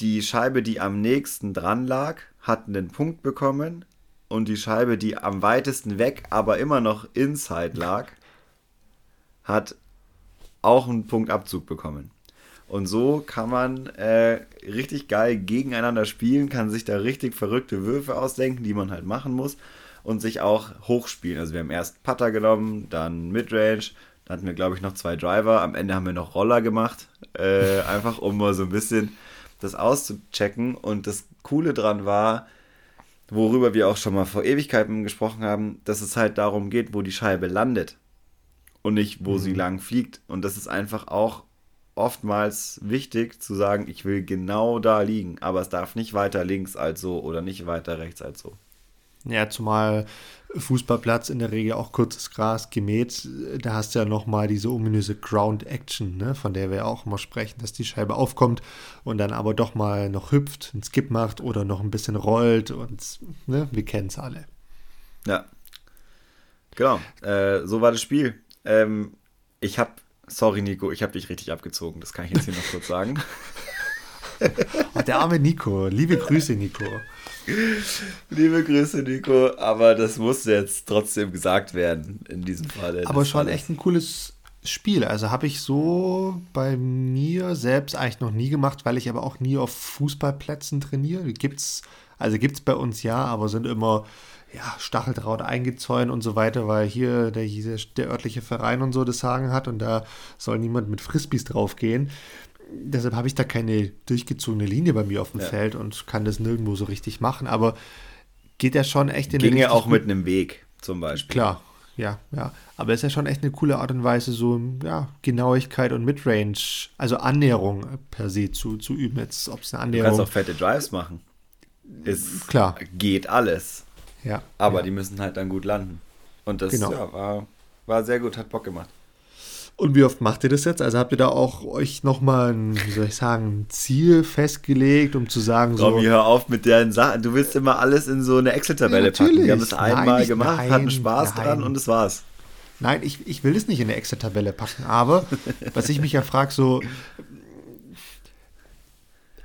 Die Scheibe, die am nächsten dran lag, hat einen Punkt bekommen. Und die Scheibe, die am weitesten weg, aber immer noch inside lag, hat auch einen Punktabzug bekommen. Und so kann man äh, richtig geil gegeneinander spielen, kann sich da richtig verrückte Würfe ausdenken, die man halt machen muss und sich auch hochspielen. Also wir haben erst Putter genommen, dann Midrange, dann hatten wir glaube ich noch zwei Driver, am Ende haben wir noch Roller gemacht, äh, einfach um mal so ein bisschen das auszuchecken. Und das Coole dran war, worüber wir auch schon mal vor Ewigkeiten gesprochen haben, dass es halt darum geht, wo die Scheibe landet und nicht, wo sie lang fliegt. Und das ist einfach auch oftmals wichtig zu sagen, ich will genau da liegen, aber es darf nicht weiter links als so oder nicht weiter rechts als so. Ja, zumal Fußballplatz in der Regel auch kurzes Gras gemäht. Da hast du ja nochmal diese ominöse Ground Action, ne, von der wir ja auch immer sprechen, dass die Scheibe aufkommt und dann aber doch mal noch hüpft, einen Skip macht oder noch ein bisschen rollt und ne, wir kennen es alle. Ja. Genau, äh, so war das Spiel. Ähm, ich habe, sorry Nico, ich habe dich richtig abgezogen, das kann ich jetzt hier noch kurz sagen. Oh, der arme Nico, liebe Grüße, Nico. Liebe Grüße, Nico, aber das musste jetzt trotzdem gesagt werden in diesem Fall. Aber schon echt ein cooles Spiel. Also habe ich so bei mir selbst eigentlich noch nie gemacht, weil ich aber auch nie auf Fußballplätzen trainiere. Gibt's, also gibt es bei uns ja, aber sind immer ja, Stacheldraht eingezäunt und so weiter, weil hier der, der örtliche Verein und so das Sagen hat und da soll niemand mit Frisbees draufgehen. Deshalb habe ich da keine durchgezogene Linie bei mir auf dem Ja. Feld und kann das nirgendwo so richtig machen. Aber geht ja schon echt in eine Ginge richtig auch mit einem Weg zum Beispiel. Klar, ja, ja. Aber es ist ja schon echt eine coole Art und Weise, so ja, Genauigkeit und Midrange, also Annäherung per se zu, zu üben. Jetzt, ob es eine Du kannst Annäherung auch fette Drives machen. Ist, Klar. Geht alles. ja, Aber ja. die müssen halt dann gut landen. Und das Genau. ja, war, war sehr gut, hat Bock gemacht. Und wie oft macht ihr das jetzt? Also habt ihr da auch euch nochmal ein, wie soll ich sagen, ein Ziel festgelegt, um zu sagen, so. Romy, hör auf mit deren Sachen. Du willst immer alles in so eine Excel-Tabelle Ja, packen. Wir haben das einmal Nein, gemacht, nein, hatten Spaß nein. dran und das war's. Nein, ich, ich will es nicht in eine Excel-Tabelle packen, aber was ich mich ja frage, so.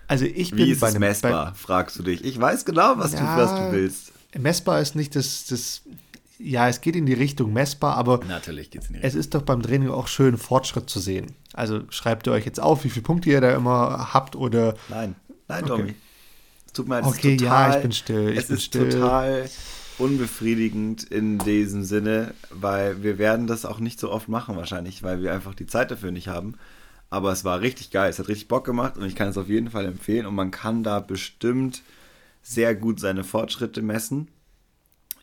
Also ich bin Wie ist bei einem. messbar, fragst du dich. Ich weiß genau, was, Ja. du, was du willst. Bei, messbar ist nicht das, das. Ja, es geht in die Richtung messbar, aber Natürlich geht's in die Richtung. es ist doch beim Training auch schön, Fortschritt zu sehen. Also schreibt ihr euch jetzt auf, wie viele Punkte ihr da immer habt oder. Nein, nein, okay. Tommy. Es tut mir leid, okay, total, ja, ich bin still. Ich es bin ist still. total unbefriedigend in diesem Sinne, weil wir werden das auch nicht so oft machen wahrscheinlich, weil wir einfach die Zeit dafür nicht haben. Aber es war richtig geil, es hat richtig Bock gemacht und ich kann es auf jeden Fall empfehlen und man kann da bestimmt sehr gut seine Fortschritte messen,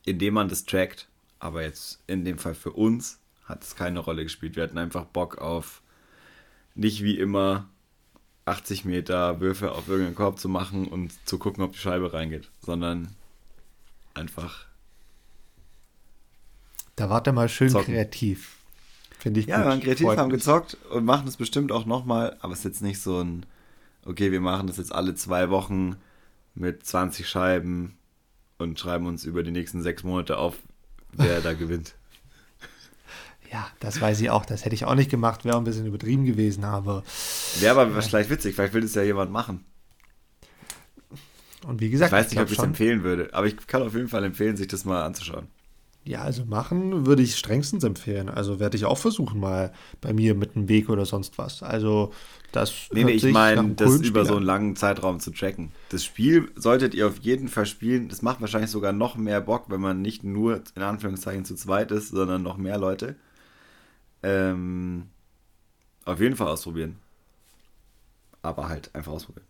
indem man das trackt. Aber jetzt in dem Fall für uns hat es keine Rolle gespielt. Wir hatten einfach Bock auf nicht wie immer 80 Meter Würfe auf irgendeinen Korb zu machen und zu gucken, ob die Scheibe reingeht, sondern einfach. Da wart ihr mal schön zocken. kreativ. Finde ich Ja, gut. wir waren kreativ, Freut haben mich. gezockt und machen es bestimmt auch nochmal, aber es ist jetzt nicht so ein, okay, wir machen das jetzt alle zwei Wochen mit 20 Scheiben und schreiben uns über die nächsten sechs Monate auf, wer da gewinnt. Ja, das weiß ich auch. Das hätte ich auch nicht gemacht. Wäre ein bisschen übertrieben gewesen, aber. Wäre aber vielleicht witzig. Vielleicht will es ja jemand machen. Und wie gesagt, ich weiß nicht, ich ob ich es empfehlen würde, aber ich kann auf jeden Fall empfehlen, sich das mal anzuschauen. Ja, also machen würde ich strengstens empfehlen. Also werde ich auch versuchen, mal bei mir mit einem Weg oder sonst was. Also das. Nee, nee, ich meine, das über so einen langen Zeitraum zu tracken. Das Spiel solltet ihr auf jeden Fall spielen. Das macht wahrscheinlich sogar noch mehr Bock, wenn man nicht nur in Anführungszeichen zu zweit ist, sondern noch mehr Leute. Ähm, auf jeden Fall ausprobieren. Aber halt einfach ausprobieren.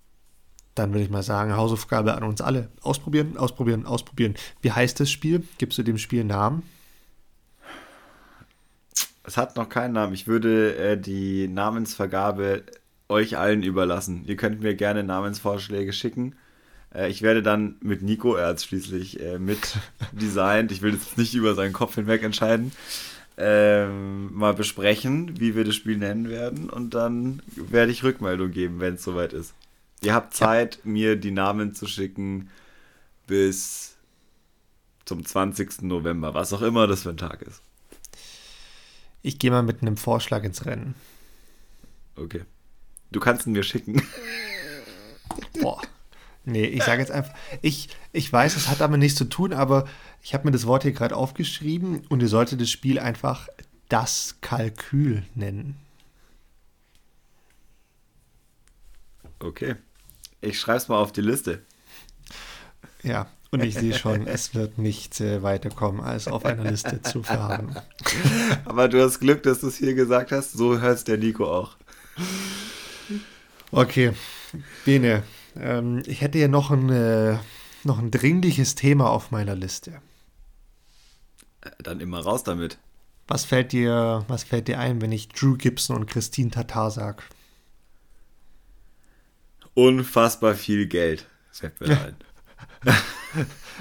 Dann würde ich mal sagen, Hausaufgabe an uns alle. Ausprobieren, ausprobieren, ausprobieren. Wie heißt das Spiel? Gibst du dem Spiel einen Namen? Es hat noch keinen Namen. Ich würde äh, die Namensvergabe euch allen überlassen. Ihr könnt mir gerne Namensvorschläge schicken. Äh, ich werde dann mit Nico, er hat schließlich äh, mit designt, ich will jetzt nicht über seinen Kopf hinweg entscheiden, ähm, mal besprechen, wie wir das Spiel nennen werden. Und dann werde ich Rückmeldung geben, wenn es soweit ist. Ihr habt Zeit, ja. mir die Namen zu schicken bis zum 20. November, was auch immer das für ein Tag ist. Ich gehe mal mit einem Vorschlag ins Rennen. Okay. Du kannst ihn mir schicken. Boah. Nee, ich sage jetzt einfach, ich, ich weiß, es hat damit nichts zu tun, aber ich habe mir das Wort hier gerade aufgeschrieben und ihr solltet das Spiel einfach das Kalkül nennen. Okay. Ich schreibe es mal auf die Liste. Ja, und ich sehe schon, es wird nicht äh, weiterkommen, als auf einer Liste zu fahren. Aber du hast Glück, dass du es hier gesagt hast. So hört es der Nico auch. Okay, Bene, ähm, ich hätte hier noch ein, äh, noch ein dringliches Thema auf meiner Liste. Äh, dann immer raus damit. Was fällt dir, was fällt dir ein, wenn ich Drew Gibson und Christine Tatar sage? Unfassbar viel Geld. Fällt mir ein.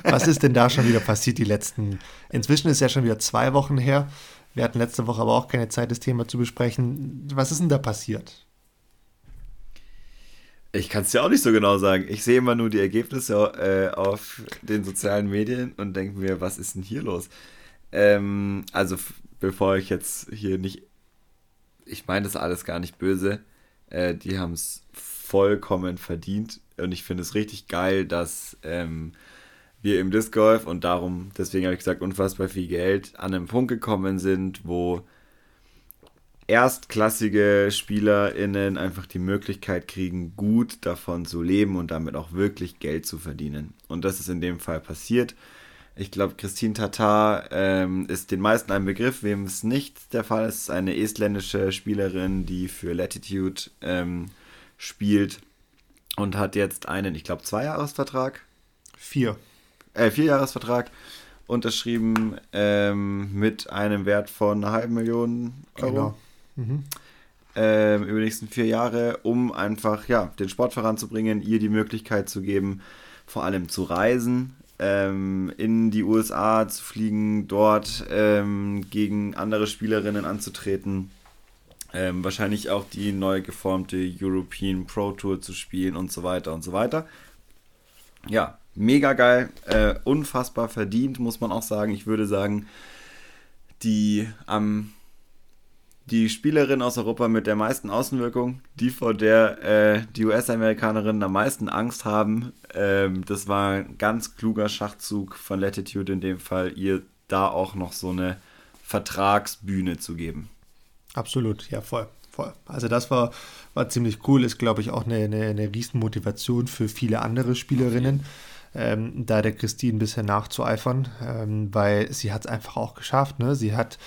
Was ist denn da schon wieder passiert die letzten? Inzwischen ist ja schon wieder zwei Wochen her. Wir hatten letzte Woche aber auch keine Zeit, das Thema zu besprechen. Was ist denn da passiert? Ich kann es ja auch nicht so genau sagen. Ich sehe immer nur die Ergebnisse äh, auf den sozialen Medien und denke mir, was ist denn hier los? Ähm, also, bevor ich jetzt hier nicht. Ich meine das alles gar nicht böse. Äh, die haben es vollkommen verdient. Und ich finde es richtig geil, dass ähm, wir im Disc Golf und darum, deswegen habe ich gesagt, unfassbar viel Geld an einen Punkt gekommen sind, wo erstklassige SpielerInnen einfach die Möglichkeit kriegen, gut davon zu leben und damit auch wirklich Geld zu verdienen. Und das ist in dem Fall passiert. Ich glaube, Christine Tatar ähm, ist den meisten ein Begriff, wem es nicht der Fall ist. Eine estländische Spielerin, die für Latitude ähm, spielt und hat jetzt einen, ich glaube, Zweijahresvertrag. Vier. Äh, Vierjahresvertrag unterschrieben ähm, mit einem Wert von einer halben Million Euro. Genau. Mhm. Ähm, über die nächsten vier Jahre, um einfach ja, den Sport voranzubringen, ihr die Möglichkeit zu geben, vor allem zu reisen, ähm, in die USA zu fliegen, dort ähm, gegen andere Spielerinnen anzutreten ähm, wahrscheinlich auch die neu geformte European Pro Tour zu spielen und so weiter und so weiter. Ja, mega geil, äh, unfassbar verdient, muss man auch sagen. Ich würde sagen, die am die Spielerin aus Europa mit der meisten Außenwirkung, die vor der äh, die US-Amerikanerinnen am meisten Angst haben. Ähm, das war ein ganz kluger Schachzug von Latitude in dem Fall, ihr da auch noch so eine Vertragsbühne zu geben. Absolut, ja, voll. voll. Also das war, war ziemlich cool, ist, glaube ich, auch eine, eine, eine Riesenmotivation für viele andere Spielerinnen. Okay ähm, da der Christine bisher nachzueifern, ähm, weil sie hat es einfach auch geschafft. Ne? Sie hat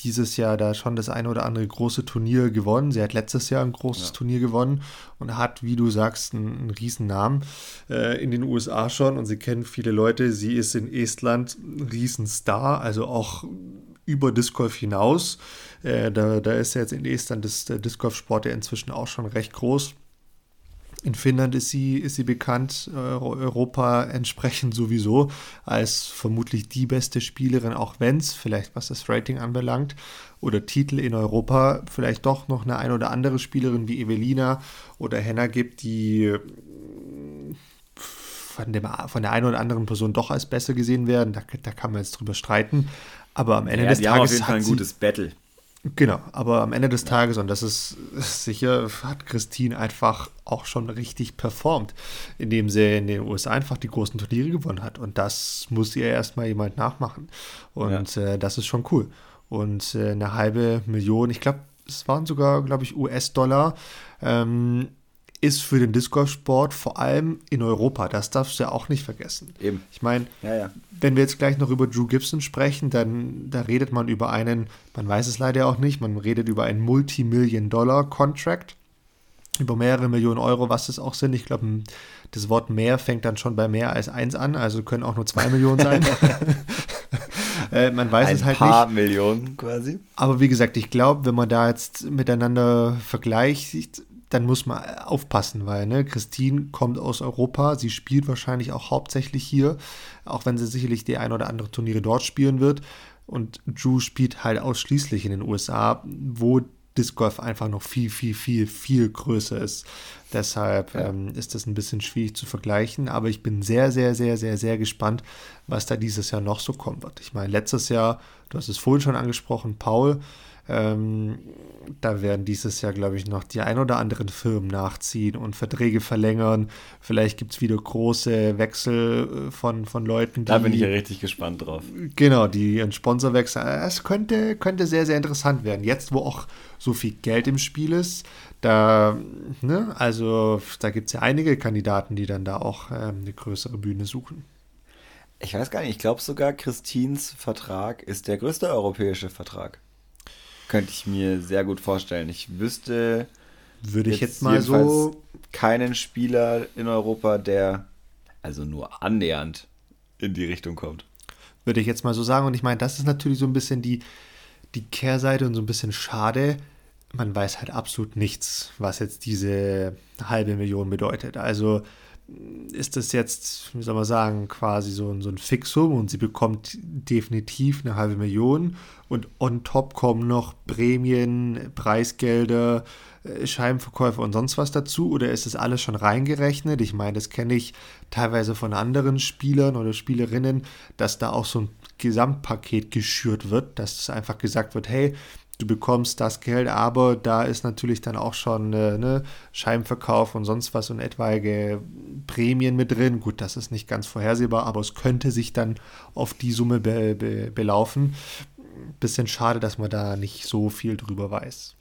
dieses Jahr da schon das eine oder andere große Turnier gewonnen. Sie hat letztes Jahr ein großes ja. Turnier gewonnen und hat, wie du sagst, einen, einen riesen Namen äh, in den USA schon und sie kennen viele Leute. Sie ist in Estland ein Riesenstar, also auch über Disc Golf hinaus. Äh, da, da ist ja jetzt in Estland das, der Disc Golf Sport ja inzwischen auch schon recht groß. In Finnland ist sie, ist sie bekannt, äh, Europa entsprechend sowieso, als vermutlich die beste Spielerin, auch wenn es vielleicht was das Rating anbelangt oder Titel in Europa vielleicht doch noch eine ein oder andere Spielerin wie Evelina oder Henna gibt, die äh, von, dem, von der einen oder anderen Person doch als besser gesehen werden. Da, da kann man jetzt drüber streiten. Aber am Ende ja, des Tages. Haben auf jeden Fall ein gutes Battle. Genau, aber am Ende des Tages, und das ist sicher, hat Christine einfach auch schon richtig performt, indem sie in den USA einfach die großen Turniere gewonnen hat. Und das muss ihr erstmal jemand nachmachen. Und ja. äh, das ist schon cool. Und äh, eine halbe Million, ich glaube, es waren sogar, glaube ich, US-Dollar, ähm, ist für den Disc Golf Sport vor allem in Europa. Das darfst du ja auch nicht vergessen. Eben. Ich meine, ja, ja. wenn wir jetzt gleich noch über Drew Gibson sprechen, dann da redet man über einen, man weiß es leider auch nicht, man redet über einen Multimillion-Dollar-Contract. Über mehrere Millionen Euro, was es auch sind. Ich glaube, das Wort mehr fängt dann schon bei mehr als eins an, also können auch nur zwei Millionen sein. äh, man weiß Ein es halt nicht. Ein paar. Millionen quasi. Aber wie gesagt, ich glaube, wenn man da jetzt miteinander vergleicht, dann muss man aufpassen, weil ne, Christine kommt aus Europa, sie spielt wahrscheinlich auch hauptsächlich hier, auch wenn sie sicherlich die ein oder andere Turniere dort spielen wird. Und Drew spielt halt ausschließlich in den USA, wo Disc Golf einfach noch viel, viel, viel, viel größer ist. Deshalb ja. ähm, ist das ein bisschen schwierig zu vergleichen. Aber ich bin sehr, sehr, sehr, sehr, sehr gespannt, was da dieses Jahr noch so kommen wird. Ich meine, letztes Jahr, du hast es vorhin schon angesprochen, Paul, ähm, da werden dieses Jahr, glaube ich, noch die ein oder anderen Firmen nachziehen und Verträge verlängern. Vielleicht gibt es wieder große Wechsel äh, von, von Leuten, die. Da bin ich ja richtig gespannt drauf. Genau, die ihren Sponsor wechseln. Es könnte, könnte sehr, sehr interessant werden. Jetzt, wo auch so viel Geld im Spiel ist, da, ne, also da gibt es ja einige Kandidaten, die dann da auch ähm, eine größere Bühne suchen. Ich weiß gar nicht, ich glaube sogar, Christins Vertrag ist der größte europäische Vertrag. Könnte ich mir sehr gut vorstellen. Ich wüsste. Würde ich jetzt, jetzt mal so. Keinen Spieler in Europa, der also nur annähernd in die Richtung kommt. Würde ich jetzt mal so sagen. Und ich meine, das ist natürlich so ein bisschen die, die Kehrseite und so ein bisschen schade. Man weiß halt absolut nichts, was jetzt diese halbe Million bedeutet. Also ist das jetzt, wie soll man sagen, quasi so, so ein Fixum und sie bekommt definitiv eine halbe Million und on top kommen noch Prämien, Preisgelder, äh, Scheibenverkäufe und sonst was dazu oder ist das alles schon reingerechnet? Ich meine, das kenne ich teilweise von anderen Spielern oder Spielerinnen, dass da auch so ein Gesamtpaket geschürt wird, dass einfach gesagt wird, hey, du bekommst das Geld, aber da ist natürlich dann auch schon äh, ne, Scheibenverkauf und sonst was und etwaige Prämien mit drin. Gut, das ist nicht ganz vorhersehbar, aber es könnte sich dann auf die Summe be be belaufen. Bisschen schade, dass man da nicht so viel drüber weiß.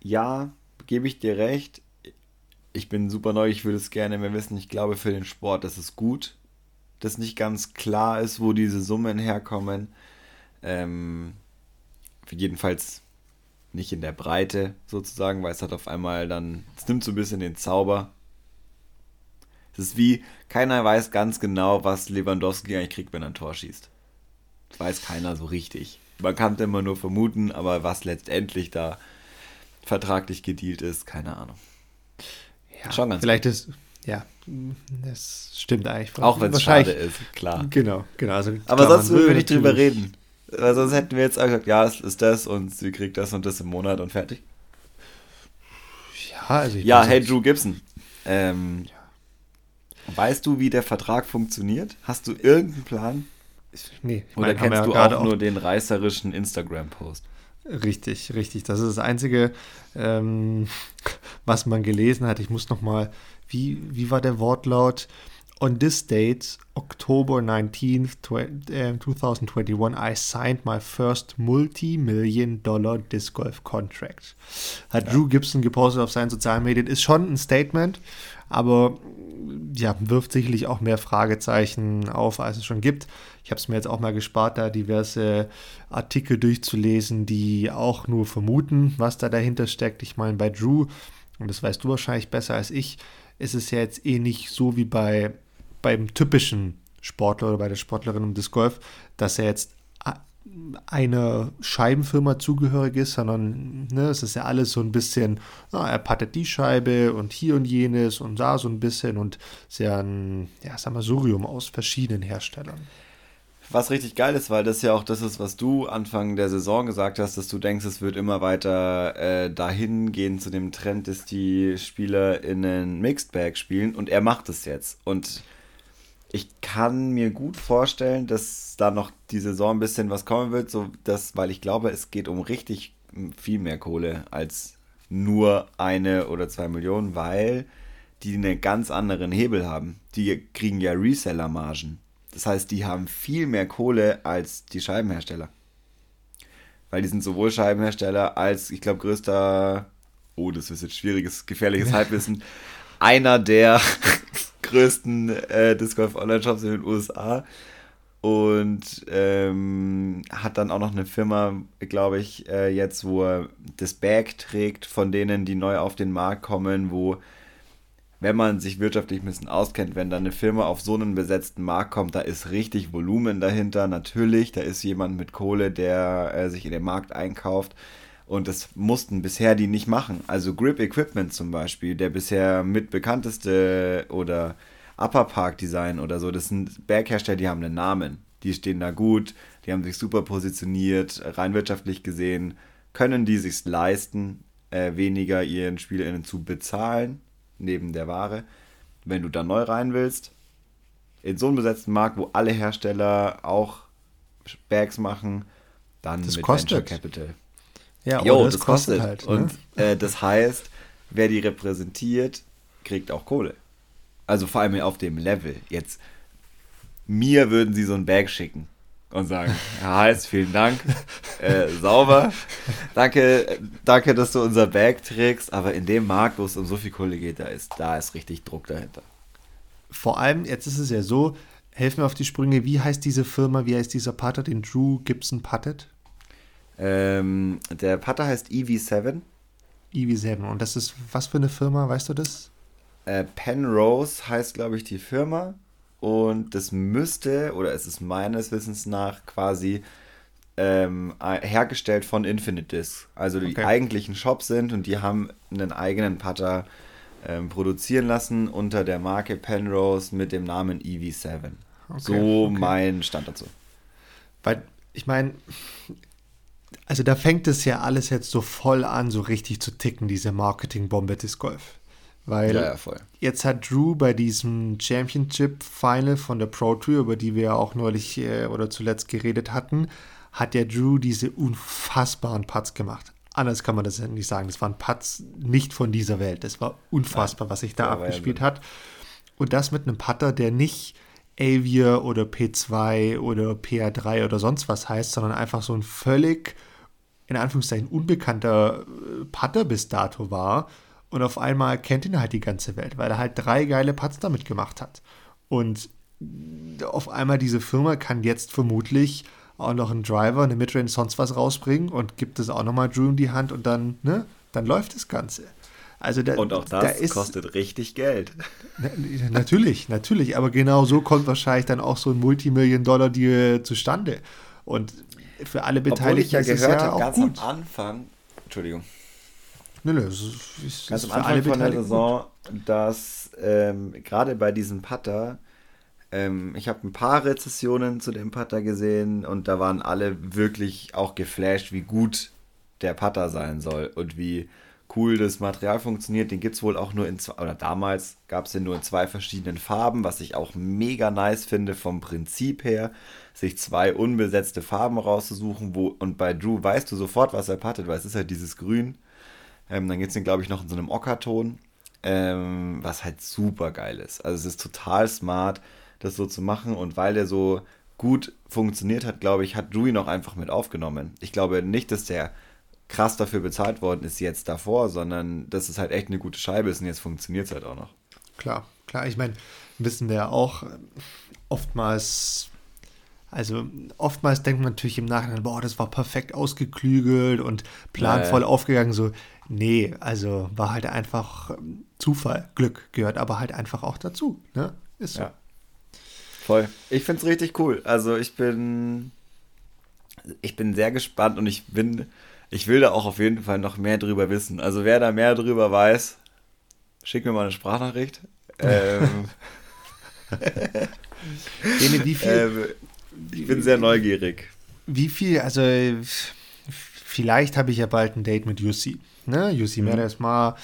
Ja, gebe ich dir recht. Ich bin super neu, ich würde es gerne mehr wissen. Ich glaube, für den Sport ist es gut, dass nicht ganz klar ist, wo diese Summen herkommen. Ähm, jedenfalls nicht in der Breite sozusagen, weil es hat auf einmal dann, es nimmt so ein bisschen den Zauber. Es ist wie, keiner weiß ganz genau, was Lewandowski eigentlich kriegt, wenn er ein Tor schießt. Das weiß keiner so richtig. Man kann es immer nur vermuten, aber was letztendlich da vertraglich gedealt ist, keine Ahnung. Ja, Schon ganz vielleicht gut. ist, ja, das stimmt eigentlich. Auch wenn es schade ist, klar. Genau, genau. Also, aber klar, sonst würden wir nicht drüber reden. Weil sonst hätten wir jetzt auch gesagt, ja, es ist das und sie kriegt das und das im Monat und fertig. Ja, also ich Ja, hey Drew Gibson. Ähm, ja. Weißt du, wie der Vertrag funktioniert? Hast du irgendeinen Plan? Nee, ich Oder kennst du auch, auch nur den reißerischen Instagram-Post? Richtig, richtig. Das ist das Einzige, ähm, was man gelesen hat. Ich muss noch mal, wie, wie war der Wortlaut? On this date, October 19th, 2021, I signed my first multi-million dollar Disc Golf Contract. Hat ja. Drew Gibson gepostet auf seinen sozialen Medien. Ist schon ein Statement, aber ja, wirft sicherlich auch mehr Fragezeichen auf, als es schon gibt. Ich habe es mir jetzt auch mal gespart, da diverse Artikel durchzulesen, die auch nur vermuten, was da dahinter steckt. Ich meine, bei Drew, und das weißt du wahrscheinlich besser als ich, ist es ja jetzt eh nicht so wie bei beim typischen Sportler oder bei der Sportlerin im Disc Golf, dass er jetzt einer Scheibenfirma zugehörig ist, sondern ne, es ist ja alles so ein bisschen, na, er pattet die Scheibe und hier und jenes und da so ein bisschen und sehr ein ja, Sammelsurium aus verschiedenen Herstellern. Was richtig geil ist, weil das ja auch das ist, was du Anfang der Saison gesagt hast, dass du denkst, es wird immer weiter äh, dahin gehen zu dem Trend, dass die Spieler in einen Mixed Bag spielen und er macht es jetzt. Und ich kann mir gut vorstellen, dass da noch die Saison ein bisschen was kommen wird, so dass, weil ich glaube, es geht um richtig viel mehr Kohle als nur eine oder zwei Millionen, weil die einen ganz anderen Hebel haben. Die kriegen ja Reseller-Margen. Das heißt, die haben viel mehr Kohle als die Scheibenhersteller. Weil die sind sowohl Scheibenhersteller als, ich glaube, größter, oh, das ist jetzt schwieriges, gefährliches Halbwissen, einer der größten äh, Disc Golf Online Shops in den USA und ähm, hat dann auch noch eine Firma, glaube ich, äh, jetzt, wo er das Bag trägt von denen, die neu auf den Markt kommen, wo, wenn man sich wirtschaftlich ein bisschen auskennt, wenn dann eine Firma auf so einen besetzten Markt kommt, da ist richtig Volumen dahinter, natürlich, da ist jemand mit Kohle, der äh, sich in den Markt einkauft. Und das mussten bisher die nicht machen. Also Grip Equipment zum Beispiel, der bisher mit bekannteste oder Upper Park Design oder so, das sind Berghersteller, die haben einen Namen. Die stehen da gut, die haben sich super positioniert, rein wirtschaftlich gesehen, können die sich leisten, äh, weniger ihren SpielerInnen zu bezahlen, neben der Ware. Wenn du da neu rein willst, in so einem besetzten Markt, wo alle Hersteller auch Bags machen, dann das mit kostet. Venture Capital. Ja, jo, das, das, kostet. Halt, ne? Und äh, das heißt, wer die repräsentiert, kriegt auch Kohle. Also vor allem auf dem Level. Jetzt, mir würden sie so ein Bag schicken und sagen, Herr Heiß, vielen Dank, äh, sauber, danke, danke, dass du unser Bag trägst, aber in dem Markt, wo es um so viel Kohle geht, da ist, da ist richtig Druck dahinter. Vor allem, jetzt ist es ja so, helfen mir auf die Sprünge, wie heißt diese Firma, wie heißt dieser Putter, den Drew Gibson puttet? Ähm, der Putter heißt EV7. EV7. Und das ist was für eine Firma, weißt du das? Äh, Penrose heißt, glaube ich, die Firma. Und das müsste, oder es ist meines Wissens nach quasi ähm, hergestellt von Infinite Disc. Also die okay. eigentlichen Shops sind und die haben einen eigenen Putter ähm, produzieren lassen unter der Marke Penrose mit dem Namen EV7. Okay, so okay. mein Stand dazu. Weil, ich meine, also da fängt es ja alles jetzt so voll an, so richtig zu ticken, diese Marketingbombe des Golf. Weil ja, ja, jetzt hat Drew bei diesem Championship Final von der Pro Tour, über die wir ja auch neulich äh, oder zuletzt geredet hatten, hat der Drew diese unfassbaren Putts gemacht. Anders kann man das ja nicht sagen. Das waren Putts nicht von dieser Welt. Das war unfassbar, Nein, was sich da abgespielt hat. Und das mit einem Putter, der nicht Avier oder P2 oder PA3 oder sonst was heißt, sondern einfach so ein völlig in Anführungszeichen unbekannter äh, Putter bis dato war. Und auf einmal kennt ihn halt die ganze Welt, weil er halt drei geile Putts damit gemacht hat. Und auf einmal diese Firma kann jetzt vermutlich auch noch einen Driver, eine Midrange, sonst was rausbringen und gibt es auch nochmal Drew in die Hand und dann, ne, dann läuft das Ganze. Also da, und auch das da ist, kostet richtig Geld. Na, natürlich, natürlich, aber genau so kommt wahrscheinlich dann auch so ein Multimillion-Dollar-Deal zustande. Und für alle Beteiligten Obwohl ich ja gehört ja habe, ganz gut. am Anfang, Entschuldigung. Nö, nö, es ist, ganz am Anfang von der Saison, gut. dass ähm, gerade bei diesem Putter, ähm, ich habe ein paar Rezessionen zu dem Putter gesehen und da waren alle wirklich auch geflasht, wie gut der Putter sein soll und wie cool das Material funktioniert. Den gibt es wohl auch nur in zwei, oder damals gab es den nur in zwei verschiedenen Farben, was ich auch mega nice finde vom Prinzip her sich zwei unbesetzte Farben rauszusuchen, wo, und bei Drew weißt du sofort, was er pattet, weil es ist halt dieses Grün. Ähm, dann gibt es den, glaube ich, noch in so einem Ockerton. ähm, was halt super geil ist. Also es ist total smart, das so zu machen und weil der so gut funktioniert hat, glaube ich, hat Rui noch einfach mit aufgenommen. Ich glaube nicht, dass der krass dafür bezahlt worden ist jetzt davor, sondern dass es halt echt eine gute Scheibe ist und jetzt funktioniert es halt auch noch. Klar, klar. Ich meine, wissen wir auch oftmals, also oftmals denkt man natürlich im Nachhinein, boah, das war perfekt ausgeklügelt und planvoll naja. aufgegangen. So, nee, also war halt einfach ähm, Zufall, Glück gehört aber halt einfach auch dazu. Ne? Ist so. Ja. Voll. Ich finde es richtig cool. Also ich bin, ich bin sehr gespannt und ich bin, ich will da auch auf jeden Fall noch mehr drüber wissen. Also wer da mehr drüber weiß, schick mir mal eine Sprachnachricht. ähm, Bene, wie viel? Ähm, ich bin sehr neugierig. Wie viel, also vielleicht habe ich ja bald ein Date mit Jussi. Ne? Jussi mhm. ist mal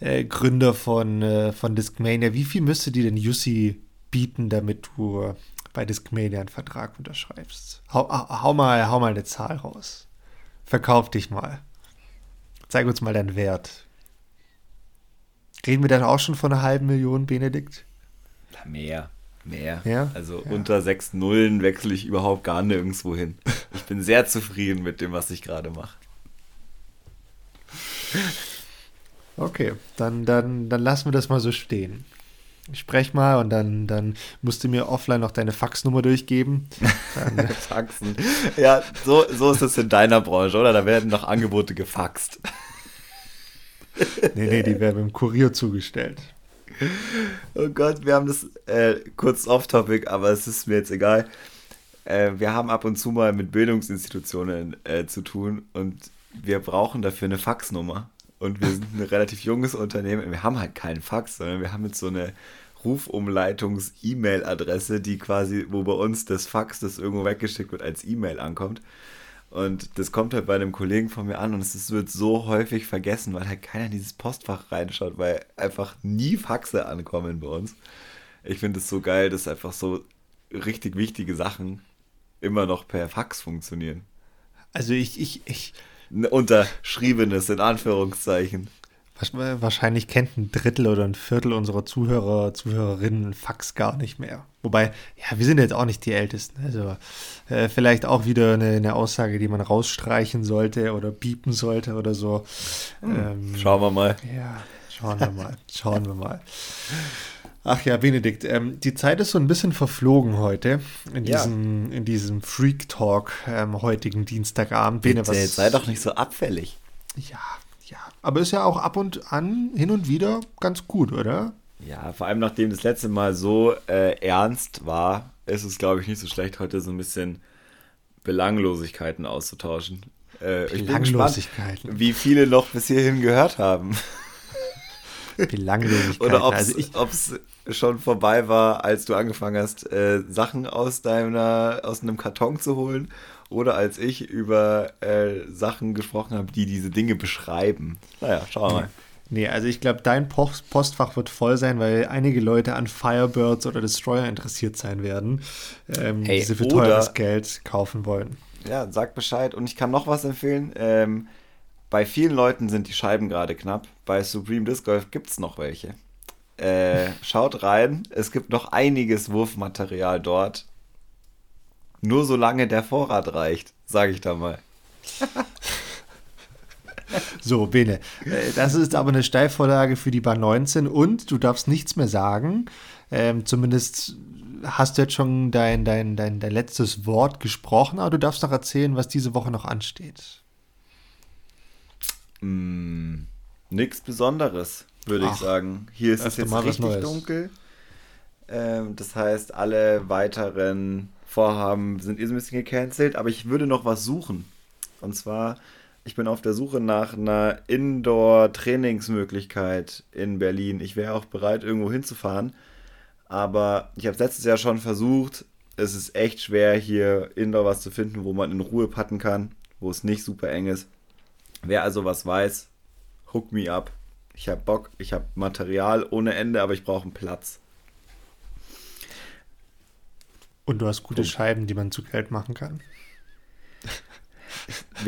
äh, Gründer von, äh, von Discmania. Wie viel müsste dir denn Jussi bieten, damit du bei Discmania einen Vertrag unterschreibst? Hau, hau, mal, hau mal eine Zahl raus. Verkauf dich mal. Zeig uns mal deinen Wert. Reden wir dann auch schon von einer halben Million, Benedikt? Mehr. Mehr. Ja? Also ja. unter sechs Nullen wechsle ich überhaupt gar nirgendwo hin. Ich bin sehr zufrieden mit dem, was ich gerade mache. Okay, dann, dann, dann lassen wir das mal so stehen. Ich sprech mal und dann, dann musst du mir offline noch deine Faxnummer durchgeben. Faxen. Ja, so, so ist es in deiner Branche, oder? Da werden noch Angebote gefaxt. nee, nee, die werden im Kurier zugestellt. Oh Gott, wir haben das äh, kurz off-topic, aber es ist mir jetzt egal. Äh, wir haben ab und zu mal mit Bildungsinstitutionen äh, zu tun und wir brauchen dafür eine Faxnummer. Und wir sind ein relativ junges Unternehmen. Wir haben halt keinen Fax, sondern wir haben jetzt so eine Rufumleitungs-E-Mail-Adresse, die quasi, wo bei uns das Fax, das irgendwo weggeschickt wird, als E-Mail ankommt. Und das kommt halt bei einem Kollegen von mir an und es wird so häufig vergessen, weil halt keiner in dieses Postfach reinschaut, weil einfach nie Faxe ankommen bei uns. Ich finde es so geil, dass einfach so richtig wichtige Sachen immer noch per Fax funktionieren. Also ich, ich, ich. Unterschriebenes in Anführungszeichen. Wahrscheinlich kennt ein Drittel oder ein Viertel unserer Zuhörer, Zuhörerinnen Fax gar nicht mehr. Wobei, ja, wir sind jetzt auch nicht die Ältesten. Also äh, vielleicht auch wieder eine, eine, Aussage, die man rausstreichen sollte oder biepen sollte oder so. Hm. Ähm, schauen wir mal. Ja, schauen wir mal. schauen wir mal. Ach ja, Benedikt, ähm, die Zeit ist so ein bisschen verflogen heute in diesem, ja. in diesem Freak Talk ähm, heutigen Dienstagabend. Bene, was, sei doch nicht so abfällig. Ja, ja, aber ist ja auch ab und an, hin und wieder ganz gut, oder? Ja, vor allem nachdem das letzte Mal so äh, ernst war, ist es, glaube ich, nicht so schlecht, heute so ein bisschen Belanglosigkeiten auszutauschen. Äh, bin gespannt, wie viele noch bis hierhin gehört haben. Belanglosigkeiten. Oder ob es also schon vorbei war, als du angefangen hast, äh, Sachen aus deiner, aus einem Karton zu holen oder als ich über äh, Sachen gesprochen habe, die diese Dinge beschreiben. Naja, schauen wir mal. Nee, also ich glaube, dein Post Postfach wird voll sein, weil einige Leute an Firebirds oder Destroyer interessiert sein werden, ähm, hey, die sie für teures Geld kaufen wollen. Ja, sag Bescheid. Und ich kann noch was empfehlen. Ähm, bei vielen Leuten sind die Scheiben gerade knapp. Bei Supreme Disc Golf gibt es noch welche. Äh, schaut rein. Es gibt noch einiges Wurfmaterial dort. Nur solange der Vorrat reicht, sage ich da mal. so, Bene, äh, das ist aber eine Steilvorlage für die Bahn 19 und du darfst nichts mehr sagen. Ähm, zumindest hast du jetzt schon dein, dein, dein, dein letztes Wort gesprochen, aber du darfst noch erzählen, was diese Woche noch ansteht. Mm, nix Besonderes, würde ich sagen. Hier ist es jetzt richtig dunkel. Ähm, das heißt, alle weiteren Vorhaben sind eh so ein bisschen gecancelt, aber ich würde noch was suchen. Und zwar, ich bin auf der Suche nach einer Indoor-Trainingsmöglichkeit in Berlin. Ich wäre auch bereit, irgendwo hinzufahren. Aber ich habe es letztes Jahr schon versucht. Es ist echt schwer, hier Indoor was zu finden, wo man in Ruhe patten kann, wo es nicht super eng ist. Wer also was weiß, hook me up. Ich habe Bock, ich habe Material ohne Ende, aber ich brauche einen Platz. Und du hast gute Punkt. Scheiben, die man zu Geld machen kann.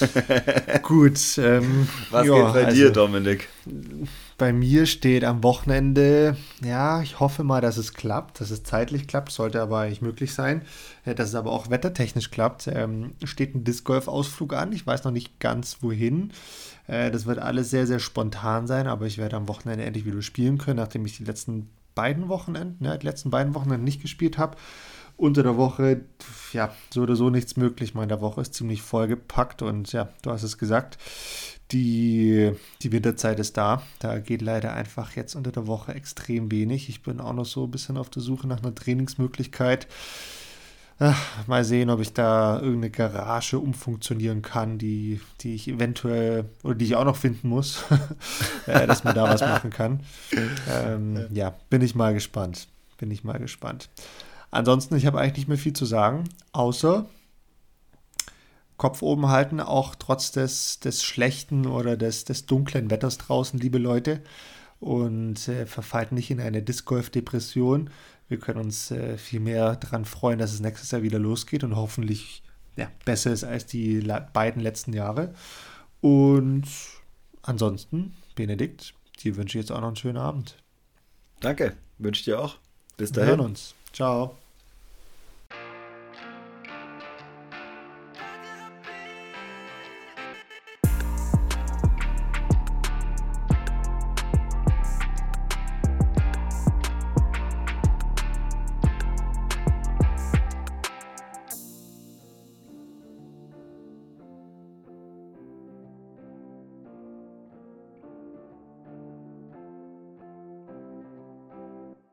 Gut. Ähm, Was ja, geht bei also, dir, Dominik? Bei mir steht am Wochenende, ja, ich hoffe mal, dass es klappt, dass es zeitlich klappt, sollte aber eigentlich möglich sein, äh, dass es aber auch wettertechnisch klappt. Ähm, steht ein Disc Golf Ausflug an, ich weiß noch nicht ganz wohin. Äh, das wird alles sehr, sehr spontan sein, aber ich werde am Wochenende endlich wieder spielen können, nachdem ich die letzten beiden Wochenenden, ja, die letzten beiden Wochenenden nicht gespielt habe. Unter der Woche, ja, so oder so nichts möglich. Meine Woche ist ziemlich vollgepackt und ja, du hast es gesagt, die, die Winterzeit ist da. Da geht leider einfach jetzt unter der Woche extrem wenig. Ich bin auch noch so ein bisschen auf der Suche nach einer Trainingsmöglichkeit. Ach, mal sehen, ob ich da irgendeine Garage umfunktionieren kann, die, die ich eventuell oder die ich auch noch finden muss, äh, dass man da was machen kann. Ähm, ja, bin ich mal gespannt. Bin ich mal gespannt. Ansonsten, ich habe eigentlich nicht mehr viel zu sagen, außer Kopf oben halten, auch trotz des, des schlechten oder des, des dunklen Wetters draußen, liebe Leute. Und äh, verfallt nicht in eine Disc Golf-Depression. Wir können uns äh, viel mehr daran freuen, dass es nächstes Jahr wieder losgeht und hoffentlich ja, besser ist als die beiden letzten Jahre. Und ansonsten, Benedikt, dir wünsche ich jetzt auch noch einen schönen Abend. Danke, wünsche dir auch. Bis dahin. Wir hören uns. Ciao.